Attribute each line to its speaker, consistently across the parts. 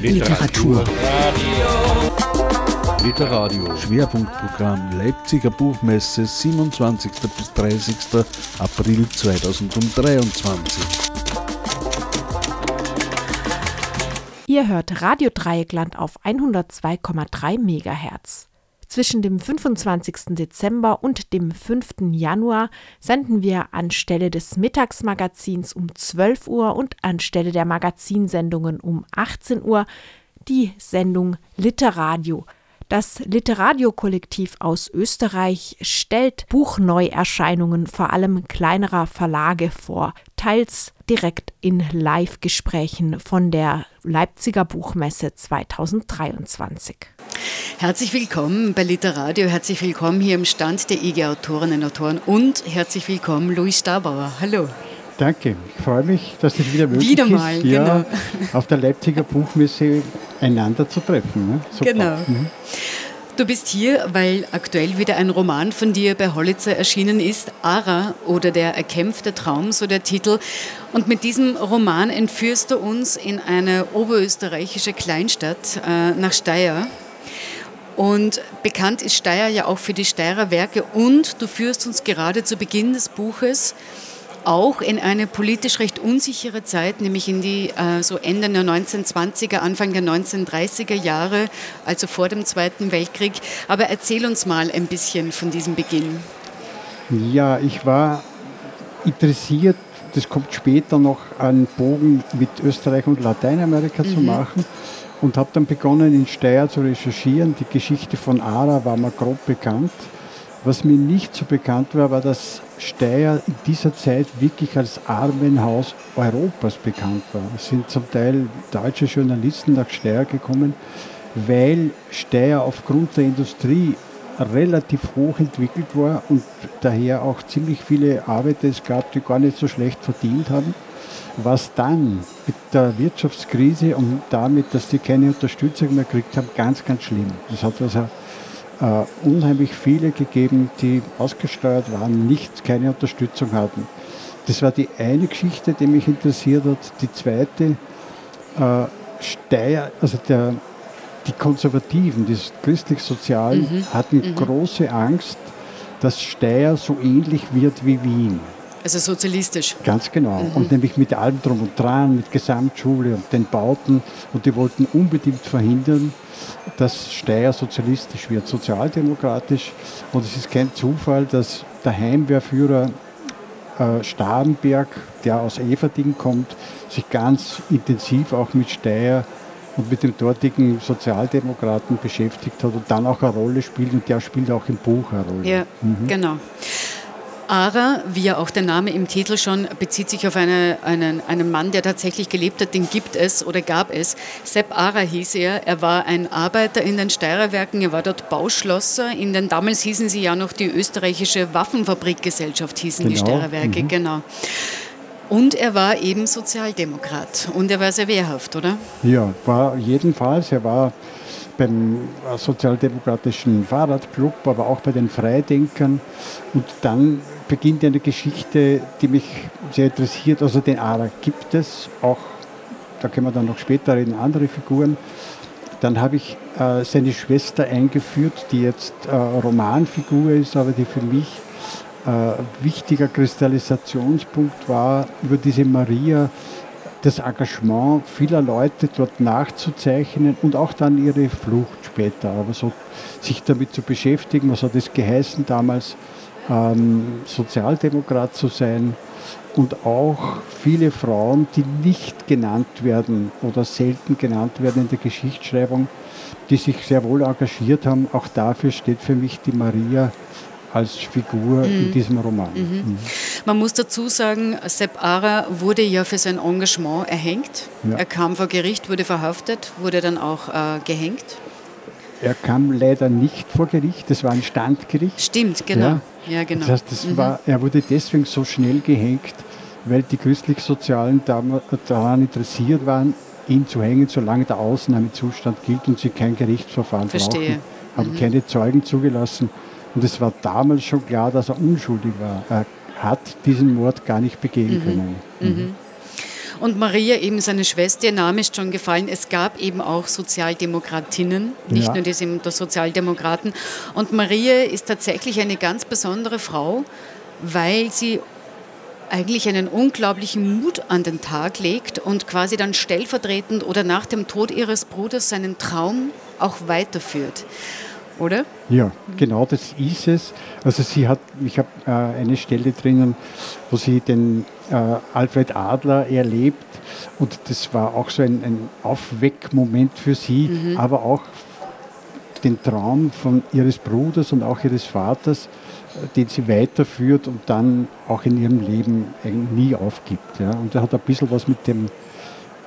Speaker 1: Literatur.
Speaker 2: Literadio. Schwerpunktprogramm Leipziger Buchmesse 27. bis 30. April 2023.
Speaker 1: Ihr hört Radio Dreieckland auf 102,3 MHz. Zwischen dem 25. Dezember und dem 5. Januar senden wir anstelle des Mittagsmagazins um 12 Uhr und anstelle der Magazinsendungen um 18 Uhr die Sendung Literadio. Das Literadio-Kollektiv aus Österreich stellt Buchneuerscheinungen vor allem kleinerer Verlage vor, teils direkt in Live-Gesprächen von der Leipziger Buchmesse 2023.
Speaker 3: Herzlich willkommen bei Literadio, herzlich willkommen hier im Stand der IG Autorinnen und Autoren und herzlich willkommen Louis Stabauer. Hallo.
Speaker 4: Danke, ich freue mich, dass es wieder möglich
Speaker 3: wieder mal,
Speaker 4: ist,
Speaker 3: genau.
Speaker 4: ja, auf der Leipziger Buchmesse einander zu treffen. Ne?
Speaker 3: Genau. Mhm. Du bist hier, weil aktuell wieder ein Roman von dir bei Hollitzer erschienen ist, Ara oder der erkämpfte Traum, so der Titel. Und mit diesem Roman entführst du uns in eine oberösterreichische Kleinstadt äh, nach Steyr. Und bekannt ist Steyr ja auch für die Steyrer Werke und du führst uns gerade zu Beginn des Buches auch in eine politisch recht unsichere Zeit, nämlich in die äh, so Ende der 1920er, Anfang der 1930er Jahre, also vor dem Zweiten Weltkrieg. Aber erzähl uns mal ein bisschen von diesem Beginn.
Speaker 4: Ja, ich war interessiert, das kommt später noch, einen Bogen mit Österreich und Lateinamerika mhm. zu machen und habe dann begonnen, in Steyr zu recherchieren. Die Geschichte von Ara war mir grob bekannt. Was mir nicht so bekannt war, war, dass Steyr in dieser Zeit wirklich als Armenhaus Europas bekannt war. Es sind zum Teil deutsche Journalisten nach Steyr gekommen, weil Steyr aufgrund der Industrie relativ hoch entwickelt war und daher auch ziemlich viele Arbeiter es gab, die gar nicht so schlecht verdient haben. Was dann mit der Wirtschaftskrise und damit, dass die keine Unterstützung mehr gekriegt haben, ganz, ganz schlimm. Das hat also äh, unheimlich viele gegeben, die ausgesteuert waren, nicht keine Unterstützung hatten. Das war die eine Geschichte, die mich interessiert hat. Die zweite, äh, Steyr, also der, die Konservativen, die christlich-sozialen, mhm. hatten mhm. große Angst, dass Steyr so ähnlich wird wie Wien.
Speaker 3: Also sozialistisch.
Speaker 4: Ganz genau. Mhm. Und nämlich mit allem drum und dran, mit Gesamtschule und den Bauten. Und die wollten unbedingt verhindern, dass Steyr sozialistisch wird, sozialdemokratisch. Und es ist kein Zufall, dass der Heimwehrführer äh, Starnberg, der aus Everding kommt, sich ganz intensiv auch mit Steyr und mit dem dortigen Sozialdemokraten beschäftigt hat und dann auch eine Rolle spielt und der spielt auch im Buch eine Rolle.
Speaker 3: Ja, mhm. genau. Ara, wie ja auch der Name im Titel schon, bezieht sich auf eine, einen, einen Mann, der tatsächlich gelebt hat, den gibt es oder gab es. Sepp Ara hieß er. Er war ein Arbeiter in den Steirerwerken, er war dort Bauschlosser. In den, damals hießen sie ja noch die österreichische Waffenfabrikgesellschaft, hießen genau. die Steirerwerke, mhm. genau. Und er war eben Sozialdemokrat und er war sehr wehrhaft, oder?
Speaker 4: Ja, war jedenfalls. Er war beim Sozialdemokratischen Fahrradclub, aber auch bei den Freidenkern. Und dann beginnt eine Geschichte, die mich sehr interessiert. Also den Ara gibt es, auch, da können wir dann noch später reden, andere Figuren. Dann habe ich äh, seine Schwester eingeführt, die jetzt äh, Romanfigur ist, aber die für mich äh, wichtiger Kristallisationspunkt war über diese Maria, das Engagement vieler Leute dort nachzuzeichnen und auch dann ihre Flucht später. Aber so sich damit zu beschäftigen, was hat es geheißen damals, ähm, Sozialdemokrat zu sein und auch viele Frauen, die nicht genannt werden oder selten genannt werden in der Geschichtsschreibung, die sich sehr wohl engagiert haben. Auch dafür steht für mich die Maria als Figur mhm. in diesem Roman. Mhm.
Speaker 3: Mhm. Man muss dazu sagen, Sepp Ara wurde ja für sein Engagement erhängt. Ja. Er kam vor Gericht, wurde verhaftet, wurde dann auch äh, gehängt.
Speaker 4: Er kam leider nicht vor Gericht, das war ein Standgericht.
Speaker 3: Stimmt, genau. Ja, ja genau.
Speaker 4: Das heißt, das mhm. war, er wurde deswegen so schnell gehängt, weil die christlich-sozialen daran interessiert waren, ihn zu hängen, solange der Ausnahmezustand gilt und sie kein Gerichtsverfahren
Speaker 3: Verstehe.
Speaker 4: brauchen. Haben mhm. keine Zeugen zugelassen. Und es war damals schon klar, dass er unschuldig war. Er hat diesen Mord gar nicht begehen mhm. können. Mhm.
Speaker 3: Und Maria, eben seine Schwester, ihr Name ist schon gefallen. Es gab eben auch Sozialdemokratinnen, nicht ja. nur die Sozialdemokraten. Und Maria ist tatsächlich eine ganz besondere Frau, weil sie eigentlich einen unglaublichen Mut an den Tag legt und quasi dann stellvertretend oder nach dem Tod ihres Bruders seinen Traum auch weiterführt. Oder?
Speaker 4: Ja, genau das ist es. Also sie hat, ich habe äh, eine Stelle drinnen, wo sie den äh, Alfred Adler erlebt und das war auch so ein, ein Aufweckmoment für sie, mhm. aber auch den Traum von ihres Bruders und auch ihres Vaters, den sie weiterführt und dann auch in ihrem Leben nie aufgibt. Ja. Und er hat ein bisschen was mit dem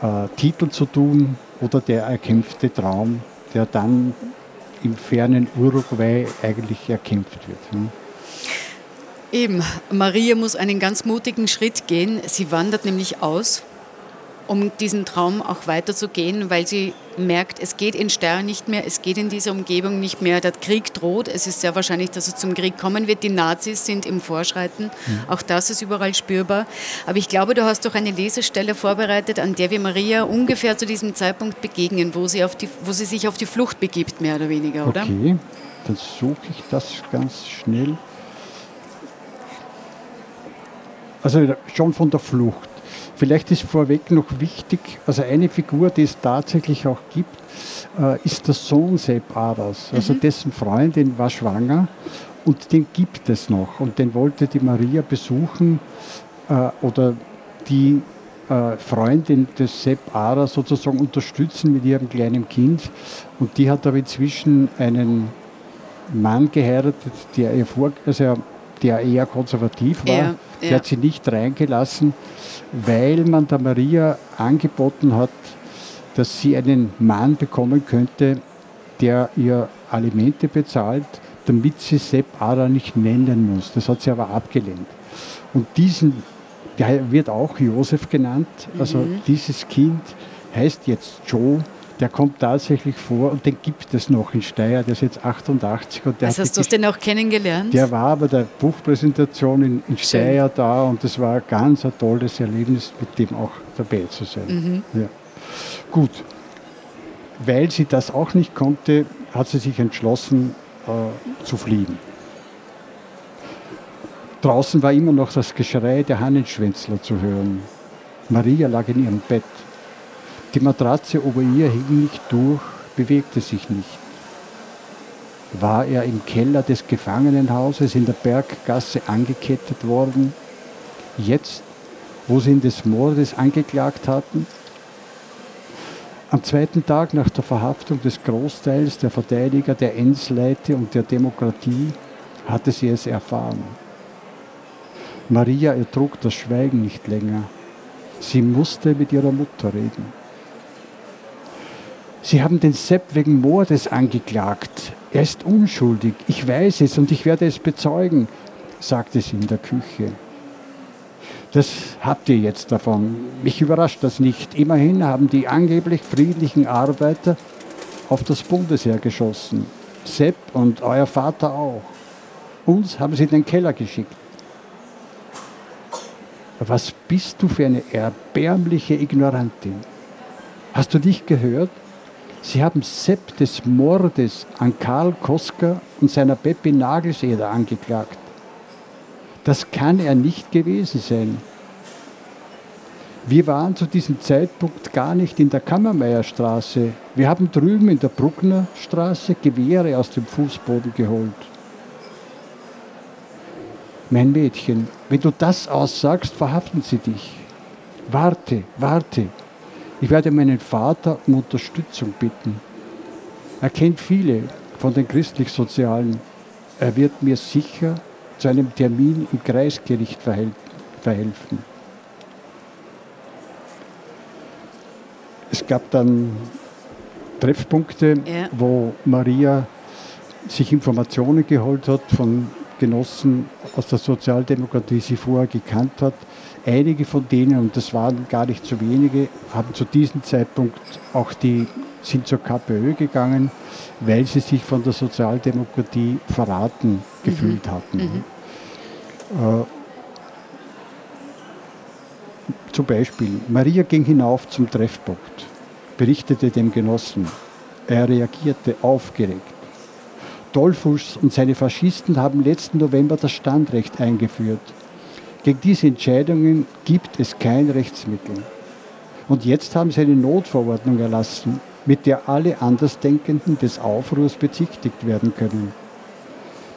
Speaker 4: äh, Titel zu tun oder der erkämpfte Traum, der dann im fernen Uruguay eigentlich erkämpft wird. Hm.
Speaker 3: Eben, Maria muss einen ganz mutigen Schritt gehen. Sie wandert nämlich aus um diesen Traum auch weiterzugehen, weil sie merkt, es geht in Steyr nicht mehr, es geht in dieser Umgebung nicht mehr, der Krieg droht, es ist sehr wahrscheinlich, dass es zum Krieg kommen wird, die Nazis sind im Vorschreiten, mhm. auch das ist überall spürbar. Aber ich glaube, du hast doch eine Lesestelle vorbereitet, an der wir Maria ungefähr zu diesem Zeitpunkt begegnen, wo sie, auf die, wo sie sich auf die Flucht begibt, mehr oder weniger, oder?
Speaker 4: Okay, dann suche ich das ganz schnell. Also schon von der Flucht. Vielleicht ist vorweg noch wichtig, also eine Figur, die es tatsächlich auch gibt, äh, ist der Sohn Sepp Aders. Also mhm. dessen Freundin war schwanger und den gibt es noch. Und den wollte die Maria besuchen äh, oder die äh, Freundin des Sepp Aders sozusagen unterstützen mit ihrem kleinen Kind. Und die hat aber inzwischen einen Mann geheiratet, der ihr vor, also der eher konservativ war. Ja, ja. Der hat sie nicht reingelassen weil man der Maria angeboten hat, dass sie einen Mann bekommen könnte, der ihr Alimente bezahlt, damit sie Sepp Ada nicht nennen muss. Das hat sie aber abgelehnt. Und diesen, der wird auch Josef genannt, also mhm. dieses Kind heißt jetzt Joe der kommt tatsächlich vor und den gibt es noch in Steyr, der ist jetzt 88. Und der
Speaker 3: also hast du den auch kennengelernt?
Speaker 4: Der war bei der Buchpräsentation in, in Steyr da und es war ganz ein tolles Erlebnis, mit dem auch dabei zu sein. Mhm. Ja. Gut, weil sie das auch nicht konnte, hat sie sich entschlossen äh, zu fliehen. Draußen war immer noch das Geschrei der Hannenschwänzler zu hören. Maria lag in ihrem Bett. Die Matratze über ihr hing nicht durch, bewegte sich nicht. War er im Keller des Gefangenenhauses in der Berggasse angekettet worden? Jetzt, wo sie ihn des Mordes angeklagt hatten? Am zweiten Tag nach der Verhaftung des Großteils der Verteidiger der Ensleite und der Demokratie hatte sie es erfahren. Maria ertrug das Schweigen nicht länger. Sie musste mit ihrer Mutter reden. Sie haben den Sepp wegen Mordes angeklagt. Er ist unschuldig. Ich weiß es und ich werde es bezeugen, sagte sie in der Küche. Das habt ihr jetzt davon. Mich überrascht das nicht. Immerhin haben die angeblich friedlichen Arbeiter auf das Bundesheer geschossen. Sepp und euer Vater auch. Uns haben sie in den Keller geschickt. Was bist du für eine erbärmliche Ignorantin? Hast du nicht gehört? Sie haben Sepp des Mordes an Karl Koska und seiner Peppi Nagelseder angeklagt. Das kann er nicht gewesen sein. Wir waren zu diesem Zeitpunkt gar nicht in der Kammermeierstraße. Wir haben drüben in der Bruckner Straße Gewehre aus dem Fußboden geholt. Mein Mädchen, wenn du das aussagst, verhaften sie dich. Warte, warte, ich werde meinen Vater um Unterstützung bitten. Er kennt viele von den christlich-sozialen. Er wird mir sicher zu einem Termin im Kreisgericht verhelfen. Es gab dann Treffpunkte, ja. wo Maria sich Informationen geholt hat von Genossen aus der Sozialdemokratie, die sie vorher gekannt hat. Einige von denen, und das waren gar nicht so wenige, haben zu diesem Zeitpunkt auch die, sind zur KPÖ gegangen, weil sie sich von der Sozialdemokratie verraten mhm. gefühlt hatten. Mhm. Äh, Zum Beispiel, Maria ging hinauf zum Treffpunkt, berichtete dem Genossen. Er reagierte aufgeregt. Dollfuß und seine Faschisten haben letzten November das Standrecht eingeführt. Gegen diese Entscheidungen gibt es kein Rechtsmittel. Und jetzt haben sie eine Notverordnung erlassen, mit der alle Andersdenkenden des Aufruhrs bezichtigt werden können.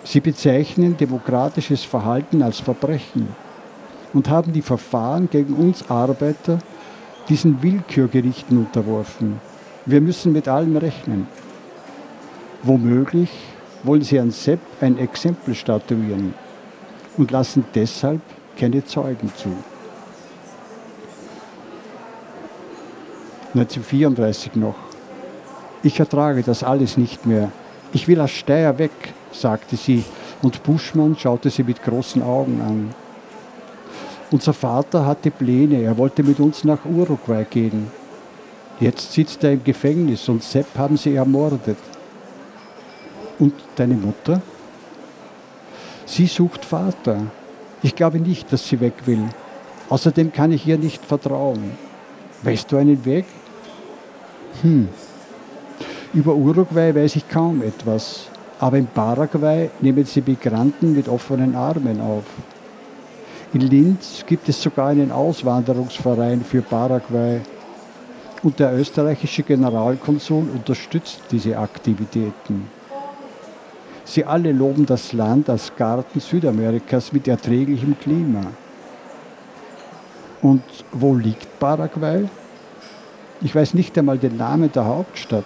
Speaker 4: Sie bezeichnen demokratisches Verhalten als Verbrechen und haben die Verfahren gegen uns Arbeiter diesen Willkürgerichten unterworfen. Wir müssen mit allem rechnen. Womöglich wollen sie an Sepp ein Exempel statuieren und lassen deshalb keine Zeugen zu. 1934 noch. Ich ertrage das alles nicht mehr. Ich will aus Steyr weg, sagte sie, und Buschmann schaute sie mit großen Augen an. Unser Vater hatte Pläne, er wollte mit uns nach Uruguay gehen. Jetzt sitzt er im Gefängnis und Sepp haben sie ermordet. Und deine Mutter? Sie sucht Vater. Ich glaube nicht, dass sie weg will. Außerdem kann ich ihr nicht vertrauen. Weißt du einen Weg? Hm. Über Uruguay weiß ich kaum etwas. Aber in Paraguay nehmen sie Migranten mit offenen Armen auf. In Linz gibt es sogar einen Auswanderungsverein für Paraguay. Und der österreichische Generalkonsul unterstützt diese Aktivitäten. Sie alle loben das Land als Garten Südamerikas mit erträglichem Klima. Und wo liegt Paraguay? Ich weiß nicht einmal den Namen der Hauptstadt.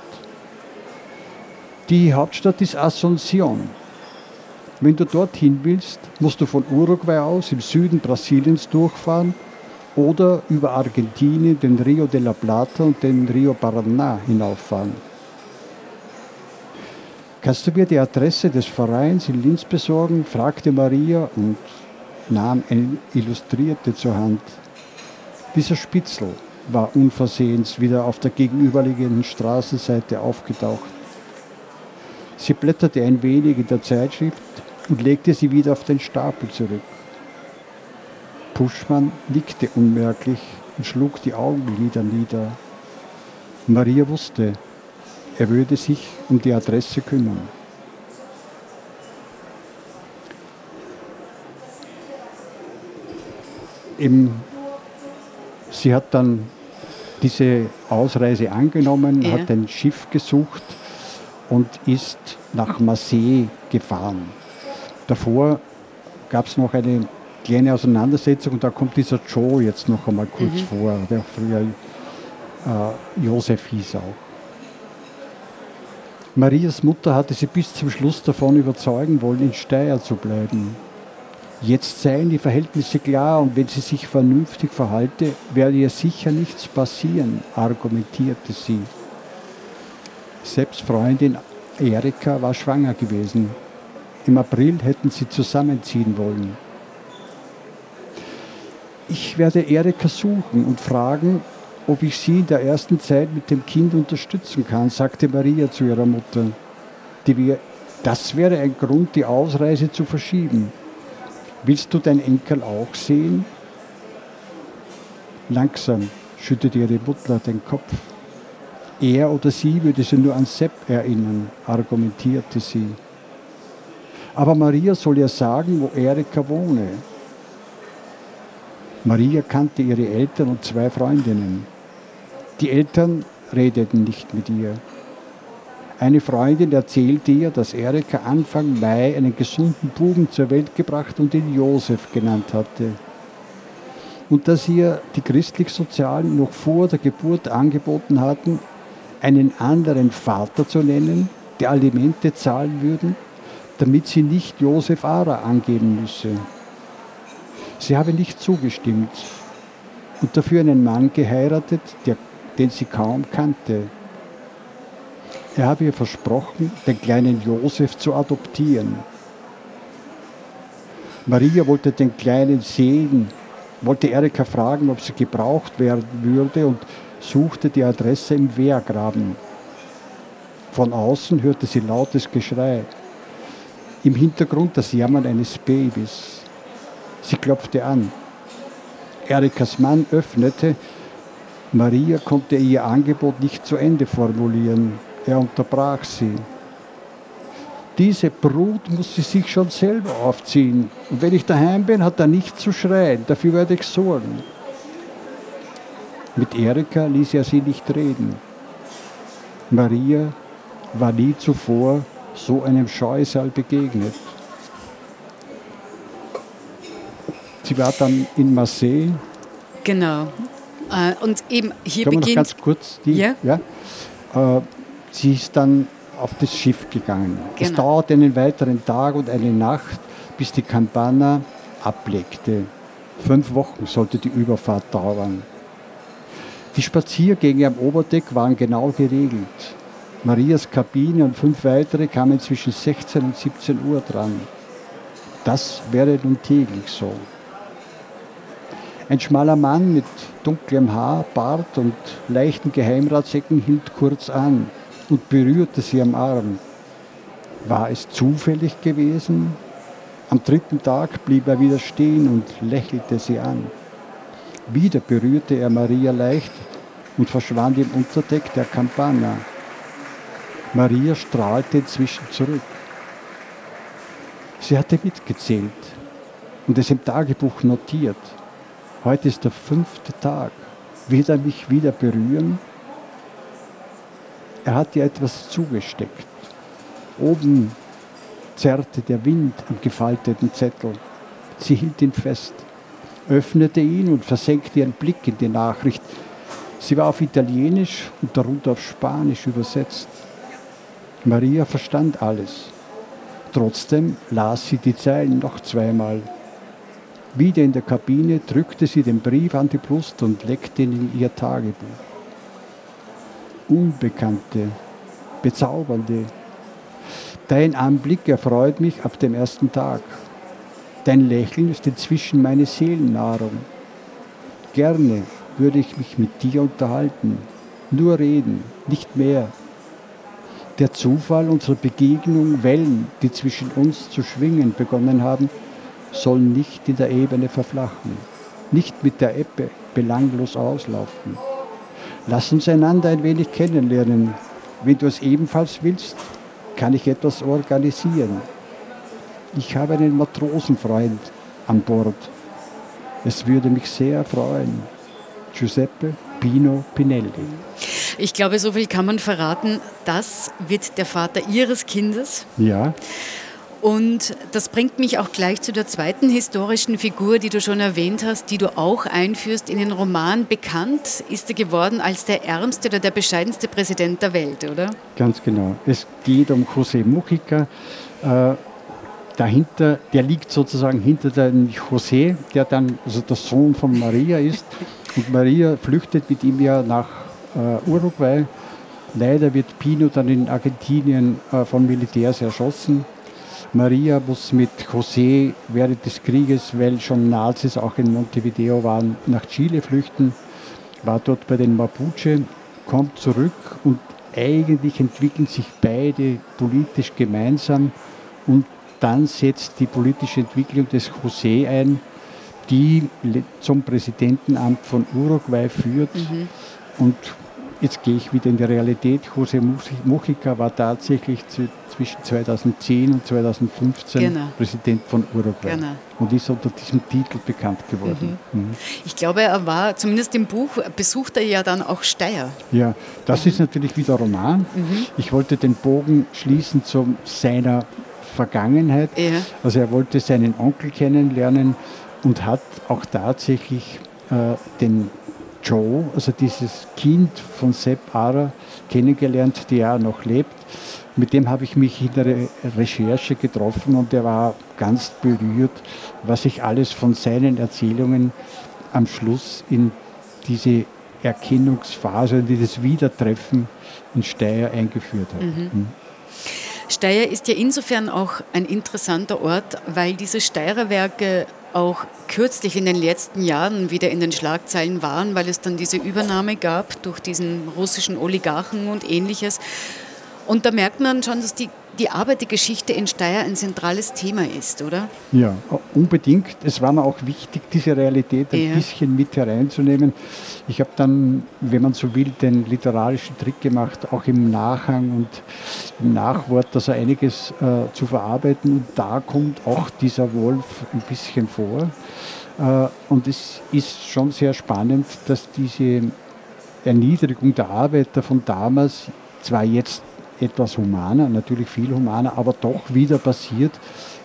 Speaker 4: Die Hauptstadt ist Asunción. Wenn du dorthin willst, musst du von Uruguay aus im Süden Brasiliens durchfahren oder über Argentinien den Rio de la Plata und den Rio Paraná hinauffahren. Kannst du mir die Adresse des Vereins in Linz besorgen? fragte Maria und nahm eine Illustrierte zur Hand. Dieser Spitzel war unversehens wieder auf der gegenüberliegenden Straßenseite aufgetaucht. Sie blätterte ein wenig in der Zeitschrift und legte sie wieder auf den Stapel zurück. Puschmann nickte unmerklich und schlug die Augenlider nieder. Maria wusste, er würde sich um die Adresse kümmern. Im, sie hat dann diese Ausreise angenommen, ja. hat ein Schiff gesucht und ist nach Marseille gefahren. Davor gab es noch eine kleine Auseinandersetzung und da kommt dieser Joe jetzt noch einmal kurz mhm. vor, der früher äh, Josef hieß auch. Marias Mutter hatte sie bis zum Schluss davon überzeugen wollen, in Steyr zu bleiben. Jetzt seien die Verhältnisse klar und wenn sie sich vernünftig verhalte, werde ihr sicher nichts passieren, argumentierte sie. Selbst Freundin Erika war schwanger gewesen. Im April hätten sie zusammenziehen wollen. Ich werde Erika suchen und fragen, ob ich sie in der ersten Zeit mit dem Kind unterstützen kann, sagte Maria zu ihrer Mutter. Die, das wäre ein Grund, die Ausreise zu verschieben. Willst du deinen Enkel auch sehen? Langsam schüttete ihre Mutter den Kopf. Er oder sie würde sie nur an Sepp erinnern, argumentierte sie. Aber Maria soll ja sagen, wo Erika wohne. Maria kannte ihre Eltern und zwei Freundinnen. Die Eltern redeten nicht mit ihr. Eine Freundin erzählte ihr, dass Erika Anfang Mai einen gesunden Buben zur Welt gebracht und ihn Josef genannt hatte. Und dass ihr die christlich-sozialen noch vor der Geburt angeboten hatten, einen anderen Vater zu nennen, der Alimente zahlen würden, damit sie nicht Josef Ara angeben müsse. Sie habe nicht zugestimmt und dafür einen Mann geheiratet, der den sie kaum kannte. Er habe ihr versprochen, den kleinen Josef zu adoptieren. Maria wollte den Kleinen sehen, wollte Erika fragen, ob sie gebraucht werden würde und suchte die Adresse im Wehrgraben. Von außen hörte sie lautes Geschrei. Im Hintergrund das Jammern eines Babys. Sie klopfte an. Erikas Mann öffnete, Maria konnte ihr Angebot nicht zu Ende formulieren. Er unterbrach sie. Diese Brut muss sie sich schon selber aufziehen. Und wenn ich daheim bin, hat er nichts zu schreien. Dafür werde ich sorgen. Mit Erika ließ er sie nicht reden. Maria war nie zuvor so einem Scheusal begegnet. Sie war dann in Marseille.
Speaker 3: Genau. Äh, und eben hier
Speaker 4: Kann
Speaker 3: beginnt.
Speaker 4: noch ganz kurz die,
Speaker 3: Ja.
Speaker 4: ja? Äh, sie ist dann auf das Schiff gegangen. Es
Speaker 3: Genau.
Speaker 4: dauerte einen weiteren Tag und eine Nacht, bis die Campana ablegte. Fünf Wochen sollte die Überfahrt dauern. Die Spaziergänge am Oberdeck waren genau geregelt. Marias Kabine und fünf weitere kamen zwischen 16 und 17 Uhr dran. Das wäre nun täglich so. Ein schmaler Mann mit dunklem Haar, Bart und leichten Geheimratsecken hielt kurz an und berührte sie am Arm. War es zufällig gewesen? Am dritten Tag blieb er wieder stehen und lächelte sie an. Wieder berührte er Maria leicht und verschwand im Unterdeck der Campana. Maria strahlte inzwischen zurück. Sie hatte mitgezählt und es im Tagebuch notiert. Heute ist der fünfte Tag. Wird er mich wieder berühren? Er hat ihr etwas zugesteckt. Oben zerrte der Wind am gefalteten Zettel. Sie hielt ihn fest, öffnete ihn und versenkte ihren Blick in die Nachricht. Sie war auf Italienisch und darunter auf Spanisch übersetzt. Maria verstand alles. Trotzdem las sie die Zeilen noch zweimal. Wieder in der Kabine drückte sie den Brief an die Brust und leckte ihn in ihr Tagebuch. Unbekannte, bezaubernde. Dein Anblick erfreut mich ab dem ersten Tag. Dein Lächeln ist inzwischen meine Seelennahrung. Gerne würde ich mich mit dir unterhalten, nur reden, nicht mehr. Der Zufall unserer Begegnung, Wellen, die zwischen uns zu schwingen begonnen haben, sollen nicht in der Ebene verflachen, nicht mit der Ebbe belanglos auslaufen. Lass uns einander ein wenig kennenlernen. Wenn du es ebenfalls willst, kann ich etwas organisieren. Ich habe einen Matrosenfreund an Bord. Es würde mich sehr freuen. Giuseppe Pino Pinelli.
Speaker 3: Ich glaube, so viel kann man verraten. Das wird der Vater Ihres Kindes.
Speaker 4: Ja,
Speaker 3: Und das bringt mich auch gleich zu der zweiten historischen Figur, die du schon erwähnt hast, die du auch einführst in den Roman. Bekannt ist er geworden als der ärmste oder der bescheidenste Präsident der Welt, oder?
Speaker 4: ganz genau. Es geht um José Mujica. Äh, dahinter, der liegt sozusagen hinter dem José, der dann also der Sohn von Maria ist. Und Maria flüchtet mit ihm ja nach äh, Uruguay. Leider wird Pino dann in Argentinien äh, von Militärs erschossen. Maria muss mit José während des Krieges, weil schon Nazis auch in Montevideo waren, nach Chile flüchten, war dort bei den Mapuche, kommt zurück und eigentlich entwickeln sich beide politisch gemeinsam und dann setzt die politische Entwicklung des José ein, die zum Präsidentenamt von Uruguay führt. Und jetzt gehe ich wieder in die Realität. José Mujica war tatsächlich zwischen 2010 und 2015
Speaker 3: Genau.
Speaker 4: Präsident von Uruguay
Speaker 3: Genau.
Speaker 4: und ist unter diesem Titel bekannt geworden. Mhm.
Speaker 3: Ich glaube, er war, zumindest im Buch, besucht er ja dann auch Steyr.
Speaker 4: Ja, das ist natürlich wieder Roman.
Speaker 3: Mhm.
Speaker 4: Ich wollte den Bogen schließen zu seiner Vergangenheit.
Speaker 3: Ja.
Speaker 4: Also er wollte seinen Onkel kennenlernen und hat auch tatsächlich äh, den Joe, also dieses Kind von Sepp Ara, kennengelernt, der ja noch lebt. Mit dem habe ich mich in der Re- Recherche getroffen und er war ganz berührt, was sich alles von seinen Erzählungen am Schluss in diese Erkennungsphase, in dieses Wiedertreffen in Steyr eingeführt hat. Mhm.
Speaker 3: Steyr ist ja insofern auch ein interessanter Ort, weil diese Steyrer Werke auch kürzlich in den letzten Jahren wieder in den Schlagzeilen waren, weil es dann diese Übernahme gab durch diesen russischen Oligarchen und ähnliches. Und da merkt man schon, dass die die Arbeit, die Geschichte in Steyr ein zentrales Thema ist, oder?
Speaker 4: Ja, unbedingt. Es war mir auch wichtig, diese Realität ein ja. bisschen mit hereinzunehmen. Ich habe dann, wenn man so will, den literarischen Trick gemacht, auch im Nachhang und im Nachwort, dass er einiges äh, zu verarbeiten. Und da kommt auch dieser Wolf ein bisschen vor. Äh, und es ist schon sehr spannend, dass diese Erniedrigung der Arbeiter von damals zwar jetzt etwas humaner, natürlich viel humaner, aber doch wieder passiert,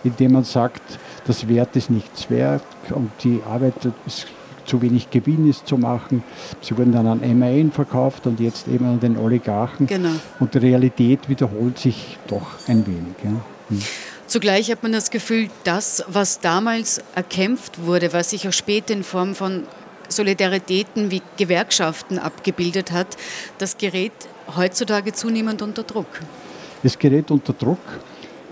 Speaker 4: indem man sagt, das Wert ist nichts wert und die Arbeit ist zu wenig Gewinn ist zu machen. Sie wurden dann an MAN verkauft und jetzt eben an den Oligarchen. Genau. Und die Realität wiederholt sich doch ein wenig. Ja. Hm.
Speaker 3: Zugleich hat man das Gefühl, das, was damals erkämpft wurde, was sich auch später in Form von Solidaritäten wie Gewerkschaften abgebildet hat, das gerät heutzutage zunehmend unter Druck.
Speaker 4: Es gerät unter Druck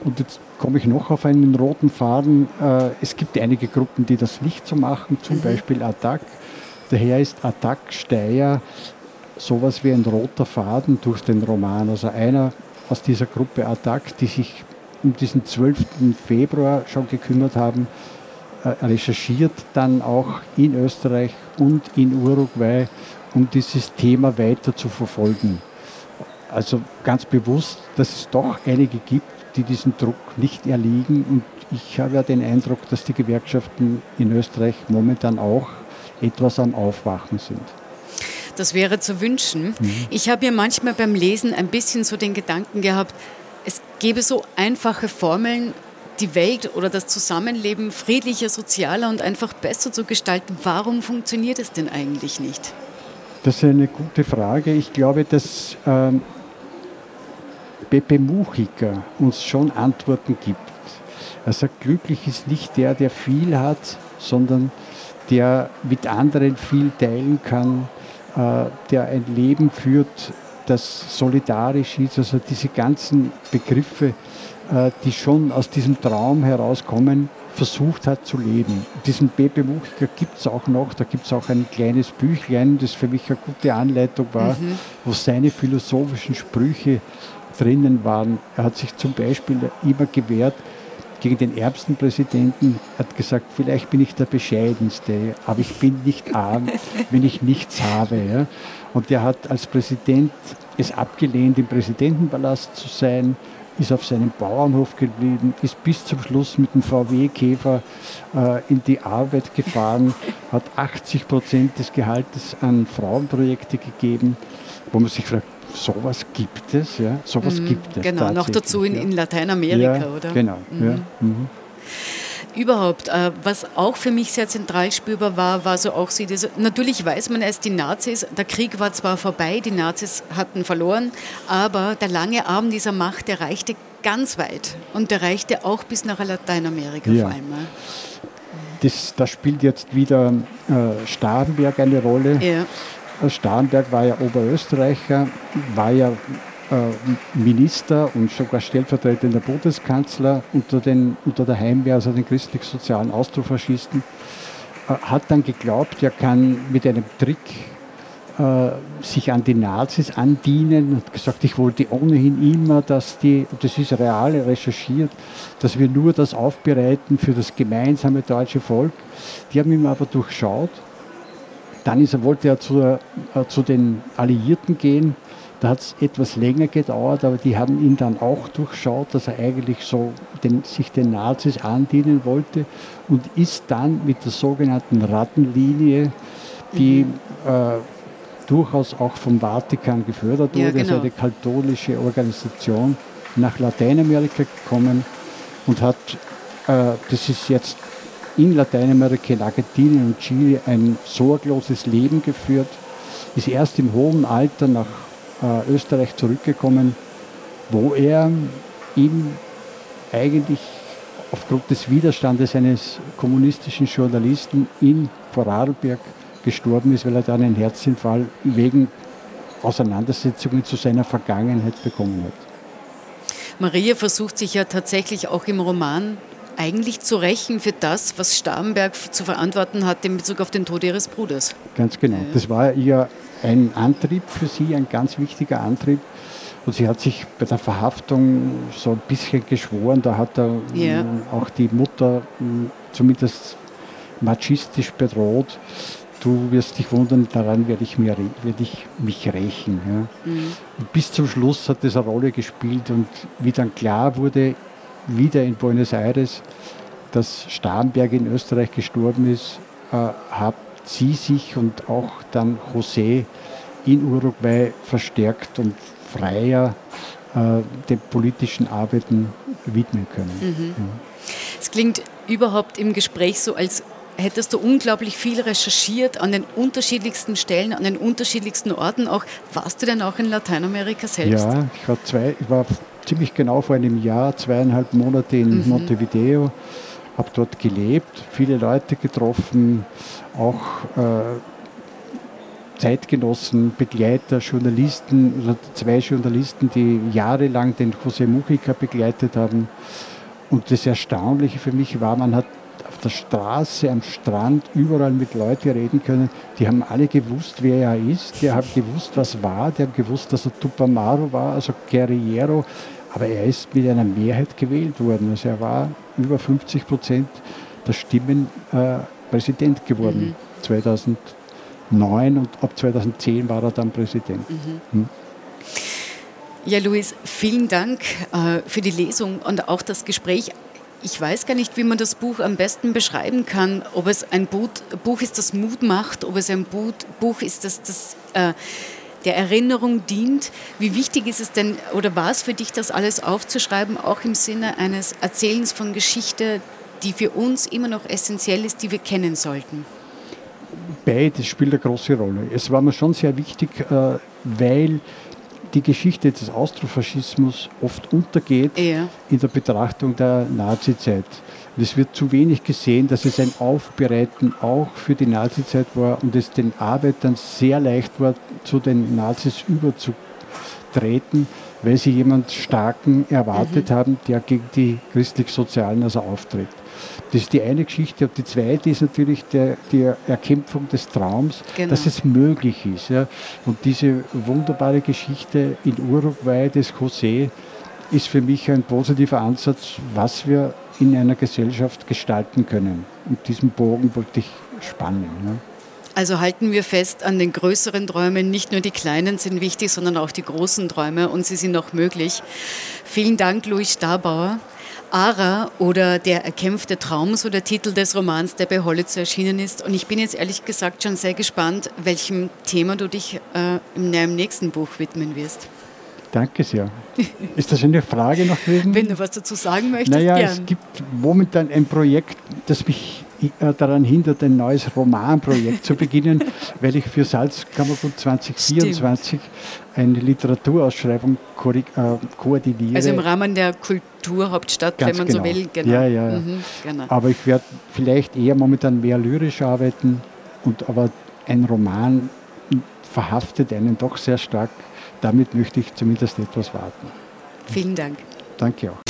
Speaker 4: und jetzt komme ich noch auf einen roten Faden. Äh, es gibt einige Gruppen, die das nicht so machen, zum mhm. Beispiel Attac. Daher ist Attac Steyr sowas wie ein roter Faden durch den Roman. Also einer aus dieser Gruppe Attac, die sich um diesen 12. Februar schon gekümmert haben, äh, recherchiert dann auch in Österreich und in Uruguay, um dieses Thema weiter zu verfolgen. Also ganz bewusst, dass es doch einige gibt, die diesen Druck nicht erliegen. Und ich habe ja den Eindruck, dass die Gewerkschaften in Österreich momentan auch etwas am Aufwachen sind.
Speaker 3: Das wäre zu wünschen. Mhm. Ich habe mir manchmal beim Lesen ein bisschen so den Gedanken gehabt, es gäbe so einfache Formeln, die Welt oder das Zusammenleben friedlicher, sozialer und einfach besser zu gestalten. Warum funktioniert es denn eigentlich nicht?
Speaker 4: Das ist eine gute Frage. Ich glaube, dass ähm, Pepe Mujica uns schon Antworten gibt. Er sagt, glücklich ist nicht der, der viel hat, sondern der mit anderen viel teilen kann, äh, der ein Leben führt, das solidarisch ist. Also diese ganzen Begriffe, äh, die schon aus diesem Traum herauskommen, versucht hat zu leben. Diesen Pepe Mujica gibt es auch noch, da gibt es auch ein kleines Büchlein, das für mich eine gute Anleitung war, mhm. wo seine philosophischen Sprüche drinnen waren. Er hat sich zum Beispiel immer gewehrt gegen den ärmsten Präsidenten, hat gesagt, vielleicht bin ich der bescheidenste, aber ich bin nicht arm, wenn ich nichts habe. Ja. Und er hat als Präsident es abgelehnt, im Präsidentenpalast zu sein, ist auf seinem Bauernhof geblieben, ist bis zum Schluss mit dem VW-Käfer äh, in die Arbeit gefahren, hat 80 Prozent des Gehaltes an Frauenprojekte gegeben, wo man sich fragt, sowas gibt es, ja, sowas mhm, gibt es.
Speaker 3: Genau, noch dazu in, ja. in Lateinamerika,
Speaker 4: ja,
Speaker 3: oder?
Speaker 4: Genau, mhm. ja. Mhm.
Speaker 3: Überhaupt, äh, was auch für mich sehr zentral spürbar war, war so auch sie, diese, natürlich weiß man erst die Nazis, der Krieg war zwar vorbei, die Nazis hatten verloren, aber der lange Arm dieser Macht, der reichte ganz weit und der reichte auch bis nach Lateinamerika vor allem.
Speaker 4: Das, da spielt jetzt wieder äh, Starnberg eine Rolle. Ja. Starnberg war ja Oberösterreicher, war ja äh, Minister und sogar stellvertretender Bundeskanzler unter, den, unter der Heimwehr, also den christlich-sozialen Austrofaschisten, äh, hat dann geglaubt, er kann mit einem Trick äh, sich an die Nazis andienen und gesagt, ich wollte ohnehin immer, dass die, das ist real recherchiert, dass wir nur das aufbereiten für das gemeinsame deutsche Volk. Die haben ihn aber durchschaut dann ist er, wollte er zu, äh, zu den Alliierten gehen. Da hat es etwas länger gedauert, aber die haben ihn dann auch durchschaut, dass er eigentlich so den, sich den Nazis andienen wollte und ist dann mit der sogenannten Rattenlinie, die mhm. äh, durchaus auch vom Vatikan gefördert wurde, ja, genau. also eine katholische Organisation, nach Lateinamerika gekommen und hat, äh, das ist jetzt in Lateinamerika, in Argentinien und Chile ein sorgloses Leben geführt, ist erst im hohen Alter nach äh, Österreich zurückgekommen, wo er ihm eigentlich aufgrund des Widerstandes eines kommunistischen Journalisten in Vorarlberg gestorben ist, weil er dann einen Herzinfall wegen Auseinandersetzungen zu seiner Vergangenheit bekommen hat.
Speaker 3: Maria versucht sich ja tatsächlich auch im Roman eigentlich zu rächen für das, was Starnberg zu verantworten hat in Bezug auf den Tod ihres Bruders.
Speaker 4: Ganz genau. Das war ja ein Antrieb für sie, ein ganz wichtiger Antrieb. Und sie hat sich bei der Verhaftung so ein bisschen geschworen, da hat er
Speaker 3: Ja.
Speaker 4: mh, auch die Mutter mh, zumindest machistisch bedroht. Du wirst dich wundern, daran werde ich, mir, werde ich mich rächen. Ja. Und bis zum Schluss hat das eine Rolle gespielt und wie dann klar wurde, wieder in Buenos Aires, dass Starnberg in Österreich gestorben ist, äh, hat sie sich und auch dann José in Uruguay verstärkt und freier äh, den politischen Arbeiten widmen können.
Speaker 3: Es klingt überhaupt im Gespräch so, als hättest du unglaublich viel recherchiert an den unterschiedlichsten Stellen, an den unterschiedlichsten Orten auch. Warst du denn auch in Lateinamerika selbst?
Speaker 4: Ja, ich war, zwei, ich war ziemlich genau vor einem Jahr, zweieinhalb Monate in Montevideo, habe dort gelebt, viele Leute getroffen, auch äh, Zeitgenossen, Begleiter, Journalisten, oder zwei Journalisten, die jahrelang den José Mujica begleitet haben. Und das Erstaunliche für mich war, man hat auf der Straße, am Strand, überall mit Leuten reden können. Die haben alle gewusst, wer er ist. Die haben gewusst, was war. Die haben gewusst, dass er Tupamaro war, also Guerrillero. Aber er ist mit einer Mehrheit gewählt worden. Also er war über 50 Prozent der Stimmen äh, Präsident geworden. 2009 und ab 2010 war er dann Präsident.
Speaker 3: Ja, Luis, vielen Dank äh, für die Lesung und auch das Gespräch. Ich weiß gar nicht, wie man das Buch am besten beschreiben kann. Ob es ein Buch, Buch ist, das Mut macht, ob es ein Buch, Buch ist, das, das äh, der Erinnerung dient. Wie wichtig ist es denn oder war es für dich, das alles aufzuschreiben, auch im Sinne eines Erzählens von Geschichte, die für uns immer noch essentiell ist, die wir kennen sollten?
Speaker 4: Beides spielt eine große Rolle. Es war mir schon sehr wichtig, äh, weil die Geschichte des Austrofaschismus oft untergeht
Speaker 3: Ja.
Speaker 4: in der Betrachtung der Nazizeit. Und es wird zu wenig gesehen, dass es ein Aufbereiten auch für die Nazizeit war und es den Arbeitern sehr leicht war, zu den Nazis überzutreten, weil sie jemand Starken erwartet haben, der gegen die christlich-sozialen also auftritt. Das ist die eine Geschichte. Und die zweite ist natürlich der, die Erkämpfung des Traums,
Speaker 3: Genau.
Speaker 4: dass es möglich ist. Ja. Und diese wunderbare Geschichte in Uruguay des José ist für mich ein positiver Ansatz, was wir in einer Gesellschaft gestalten können. Und diesen Bogen wollte ich spannen. Ja.
Speaker 3: Also halten wir fest an den größeren Träumen. Nicht nur die kleinen sind wichtig, sondern auch die großen Träume und sie sind auch möglich. Vielen Dank, Louis Stabauer. Ara oder Der erkämpfte Traum, so der Titel des Romans, der bei Hollitzer erschienen ist. Und ich bin jetzt ehrlich gesagt schon sehr gespannt, welchem Thema du dich äh, in nächsten Buch widmen wirst.
Speaker 4: Danke sehr. Ist das eine Frage noch gewesen?
Speaker 3: Wenn du was dazu sagen möchtest,
Speaker 4: Naja,
Speaker 3: gern.
Speaker 4: es gibt momentan ein Projekt, das mich äh, daran hindert, ein neues Romanprojekt zu beginnen, weil ich für Salzkammergut 2024 eine Literaturausschreibung korri- äh, koordiniere.
Speaker 3: also im Rahmen der Kulturhauptstadt,
Speaker 4: Ganz
Speaker 3: wenn man so
Speaker 4: genau.
Speaker 3: will. Genau.
Speaker 4: Ja, ja, ja.
Speaker 3: Mhm, genau.
Speaker 4: Aber ich werde vielleicht eher momentan mehr lyrisch arbeiten, und aber ein Roman verhaftet einen doch sehr stark. Damit möchte ich zumindest etwas warten.
Speaker 3: Vielen Dank.
Speaker 4: Danke auch.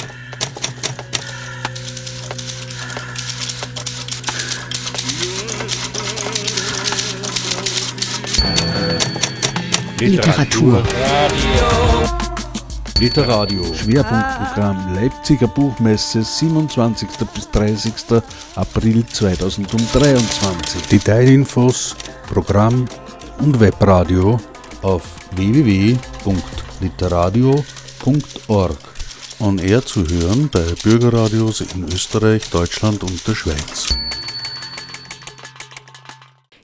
Speaker 5: Literatur.
Speaker 2: Literadio. Schwerpunktprogramm Leipziger Buchmesse 27. bis 30. April 2023. Detailinfos, Programm und Webradio auf www.literadio.org. On Air zu hören bei Bürgerradios in Österreich, Deutschland und der Schweiz.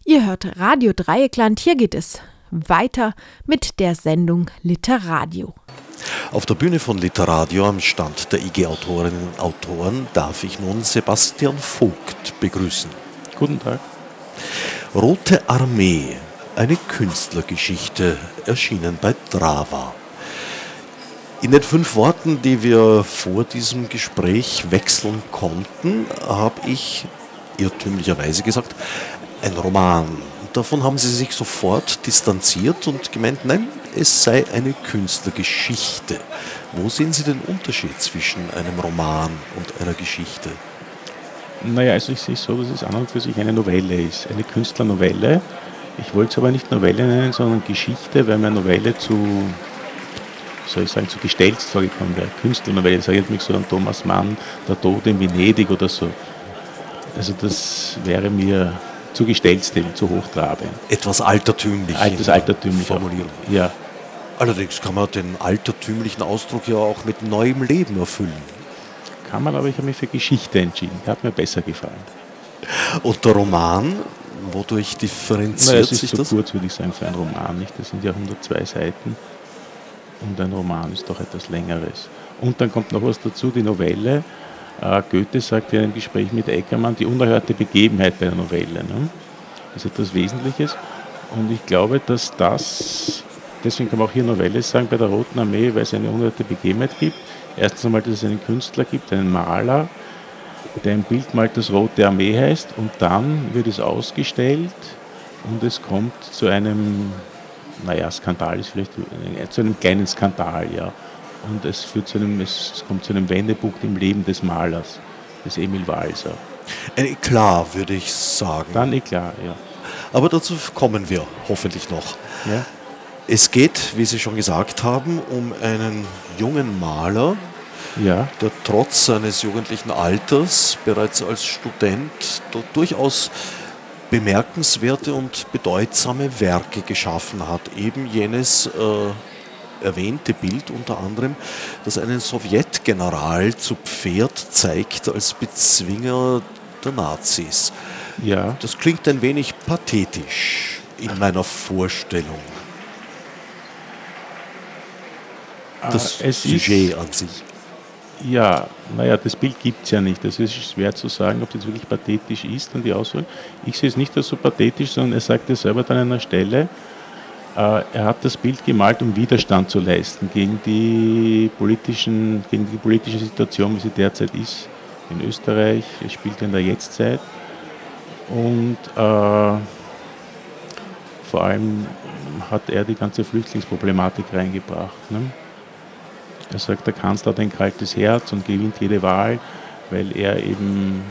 Speaker 1: Ihr hört Radio Dreieckland, hier geht es weiter mit der Sendung Literadio.
Speaker 5: Auf der Bühne von Literadio am Stand der IG Autorinnen und Autoren darf ich nun Sebastian Vogt begrüßen.
Speaker 6: Guten Tag.
Speaker 5: Rote Armee, eine Künstlergeschichte, erschienen bei Drava. In den fünf Worten, die wir vor diesem Gespräch wechseln konnten, habe ich irrtümlicherweise gesagt, ein Roman. Davon haben Sie sich sofort distanziert und gemeint, nein, es sei eine Künstlergeschichte. Wo sehen Sie den Unterschied zwischen einem Roman und einer Geschichte?
Speaker 6: Naja, also ich sehe es so, dass es an und für sich eine Novelle ist, eine Künstlernovelle. Ich wollte es aber nicht Novelle nennen, sondern Geschichte, weil mir Novelle zu, soll ich sagen, zu gestelzt vorgekommen wäre. Künstlernovelle, das erinnert mich so an Thomas Mann, Der Tod in Venedig oder so. Also das wäre mir zu gestelzt, zu hochtrabend.
Speaker 5: Etwas altertümlich.
Speaker 6: Etwas altertümlich.
Speaker 5: Formulieren.
Speaker 6: Ja.
Speaker 5: Allerdings kann man den altertümlichen Ausdruck ja auch mit neuem Leben erfüllen.
Speaker 6: Kann man, aber ich habe mich für Geschichte entschieden. Hat mir besser gefallen.
Speaker 5: Und der Roman, wodurch differenziert
Speaker 6: naja, es ist
Speaker 5: sich
Speaker 6: so
Speaker 5: das?
Speaker 6: kurz, würde ich sagen, für einen Roman. Nicht? Das sind ja 102 Seiten. Und ein Roman ist doch etwas Längeres. Und dann kommt noch was dazu, die Novelle. Äh, Goethe sagt in einem Gespräch mit Eckermann, die unerhörte Begebenheit bei der Novelle. Ne? Das ist etwas Wesentliches. Und ich glaube, dass das, deswegen kann man auch hier Novelle sagen, bei der Roten Armee, weil es eine unerhörte Begebenheit gibt. Erstens einmal, dass es einen Künstler gibt, einen Maler, der ein Bild malt, das Rote Armee heißt. Und dann wird es ausgestellt und es kommt zu einem, naja, Skandal ist vielleicht, zu einem kleinen Skandal, ja. Und es, führt zu einem, es kommt zu einem Wendepunkt im Leben des Malers, des Emil Walser.
Speaker 5: Ein Eklat, würde ich sagen.
Speaker 6: Dann Eklat, ja.
Speaker 5: Aber dazu kommen wir hoffentlich noch.
Speaker 6: ja.
Speaker 5: Es geht, wie Sie schon gesagt haben, um einen jungen Maler,
Speaker 6: Ja,
Speaker 5: der trotz seines jugendlichen Alters bereits als Student durchaus bemerkenswerte und bedeutsame Werke geschaffen hat. Eben jenes äh, erwähnte Bild unter anderem, das einen Sowjetgeneral zu Pferd zeigt als Bezwinger der Nazis.
Speaker 6: ja.
Speaker 5: Das klingt ein wenig pathetisch in meiner Vorstellung. Das
Speaker 6: Äh, es
Speaker 5: Sujet an sich.
Speaker 6: Ja, naja, das Bild gibt es ja nicht. Das ist schwer zu sagen, ob das wirklich pathetisch ist, dann die Auswahl. Ich sehe es nicht als so pathetisch, sondern er sagt es selber dann an einer Stelle, äh, er hat das Bild gemalt, um Widerstand zu leisten gegen die, politischen, gegen die politische Situation, wie sie derzeit ist in Österreich. Es spielt in der Jetztzeit. Und äh, vor allem hat er die ganze Flüchtlingsproblematik reingebracht. Ne? Er sagt, der Kanzler hat ein kaltes Herz und gewinnt jede Wahl, weil er eben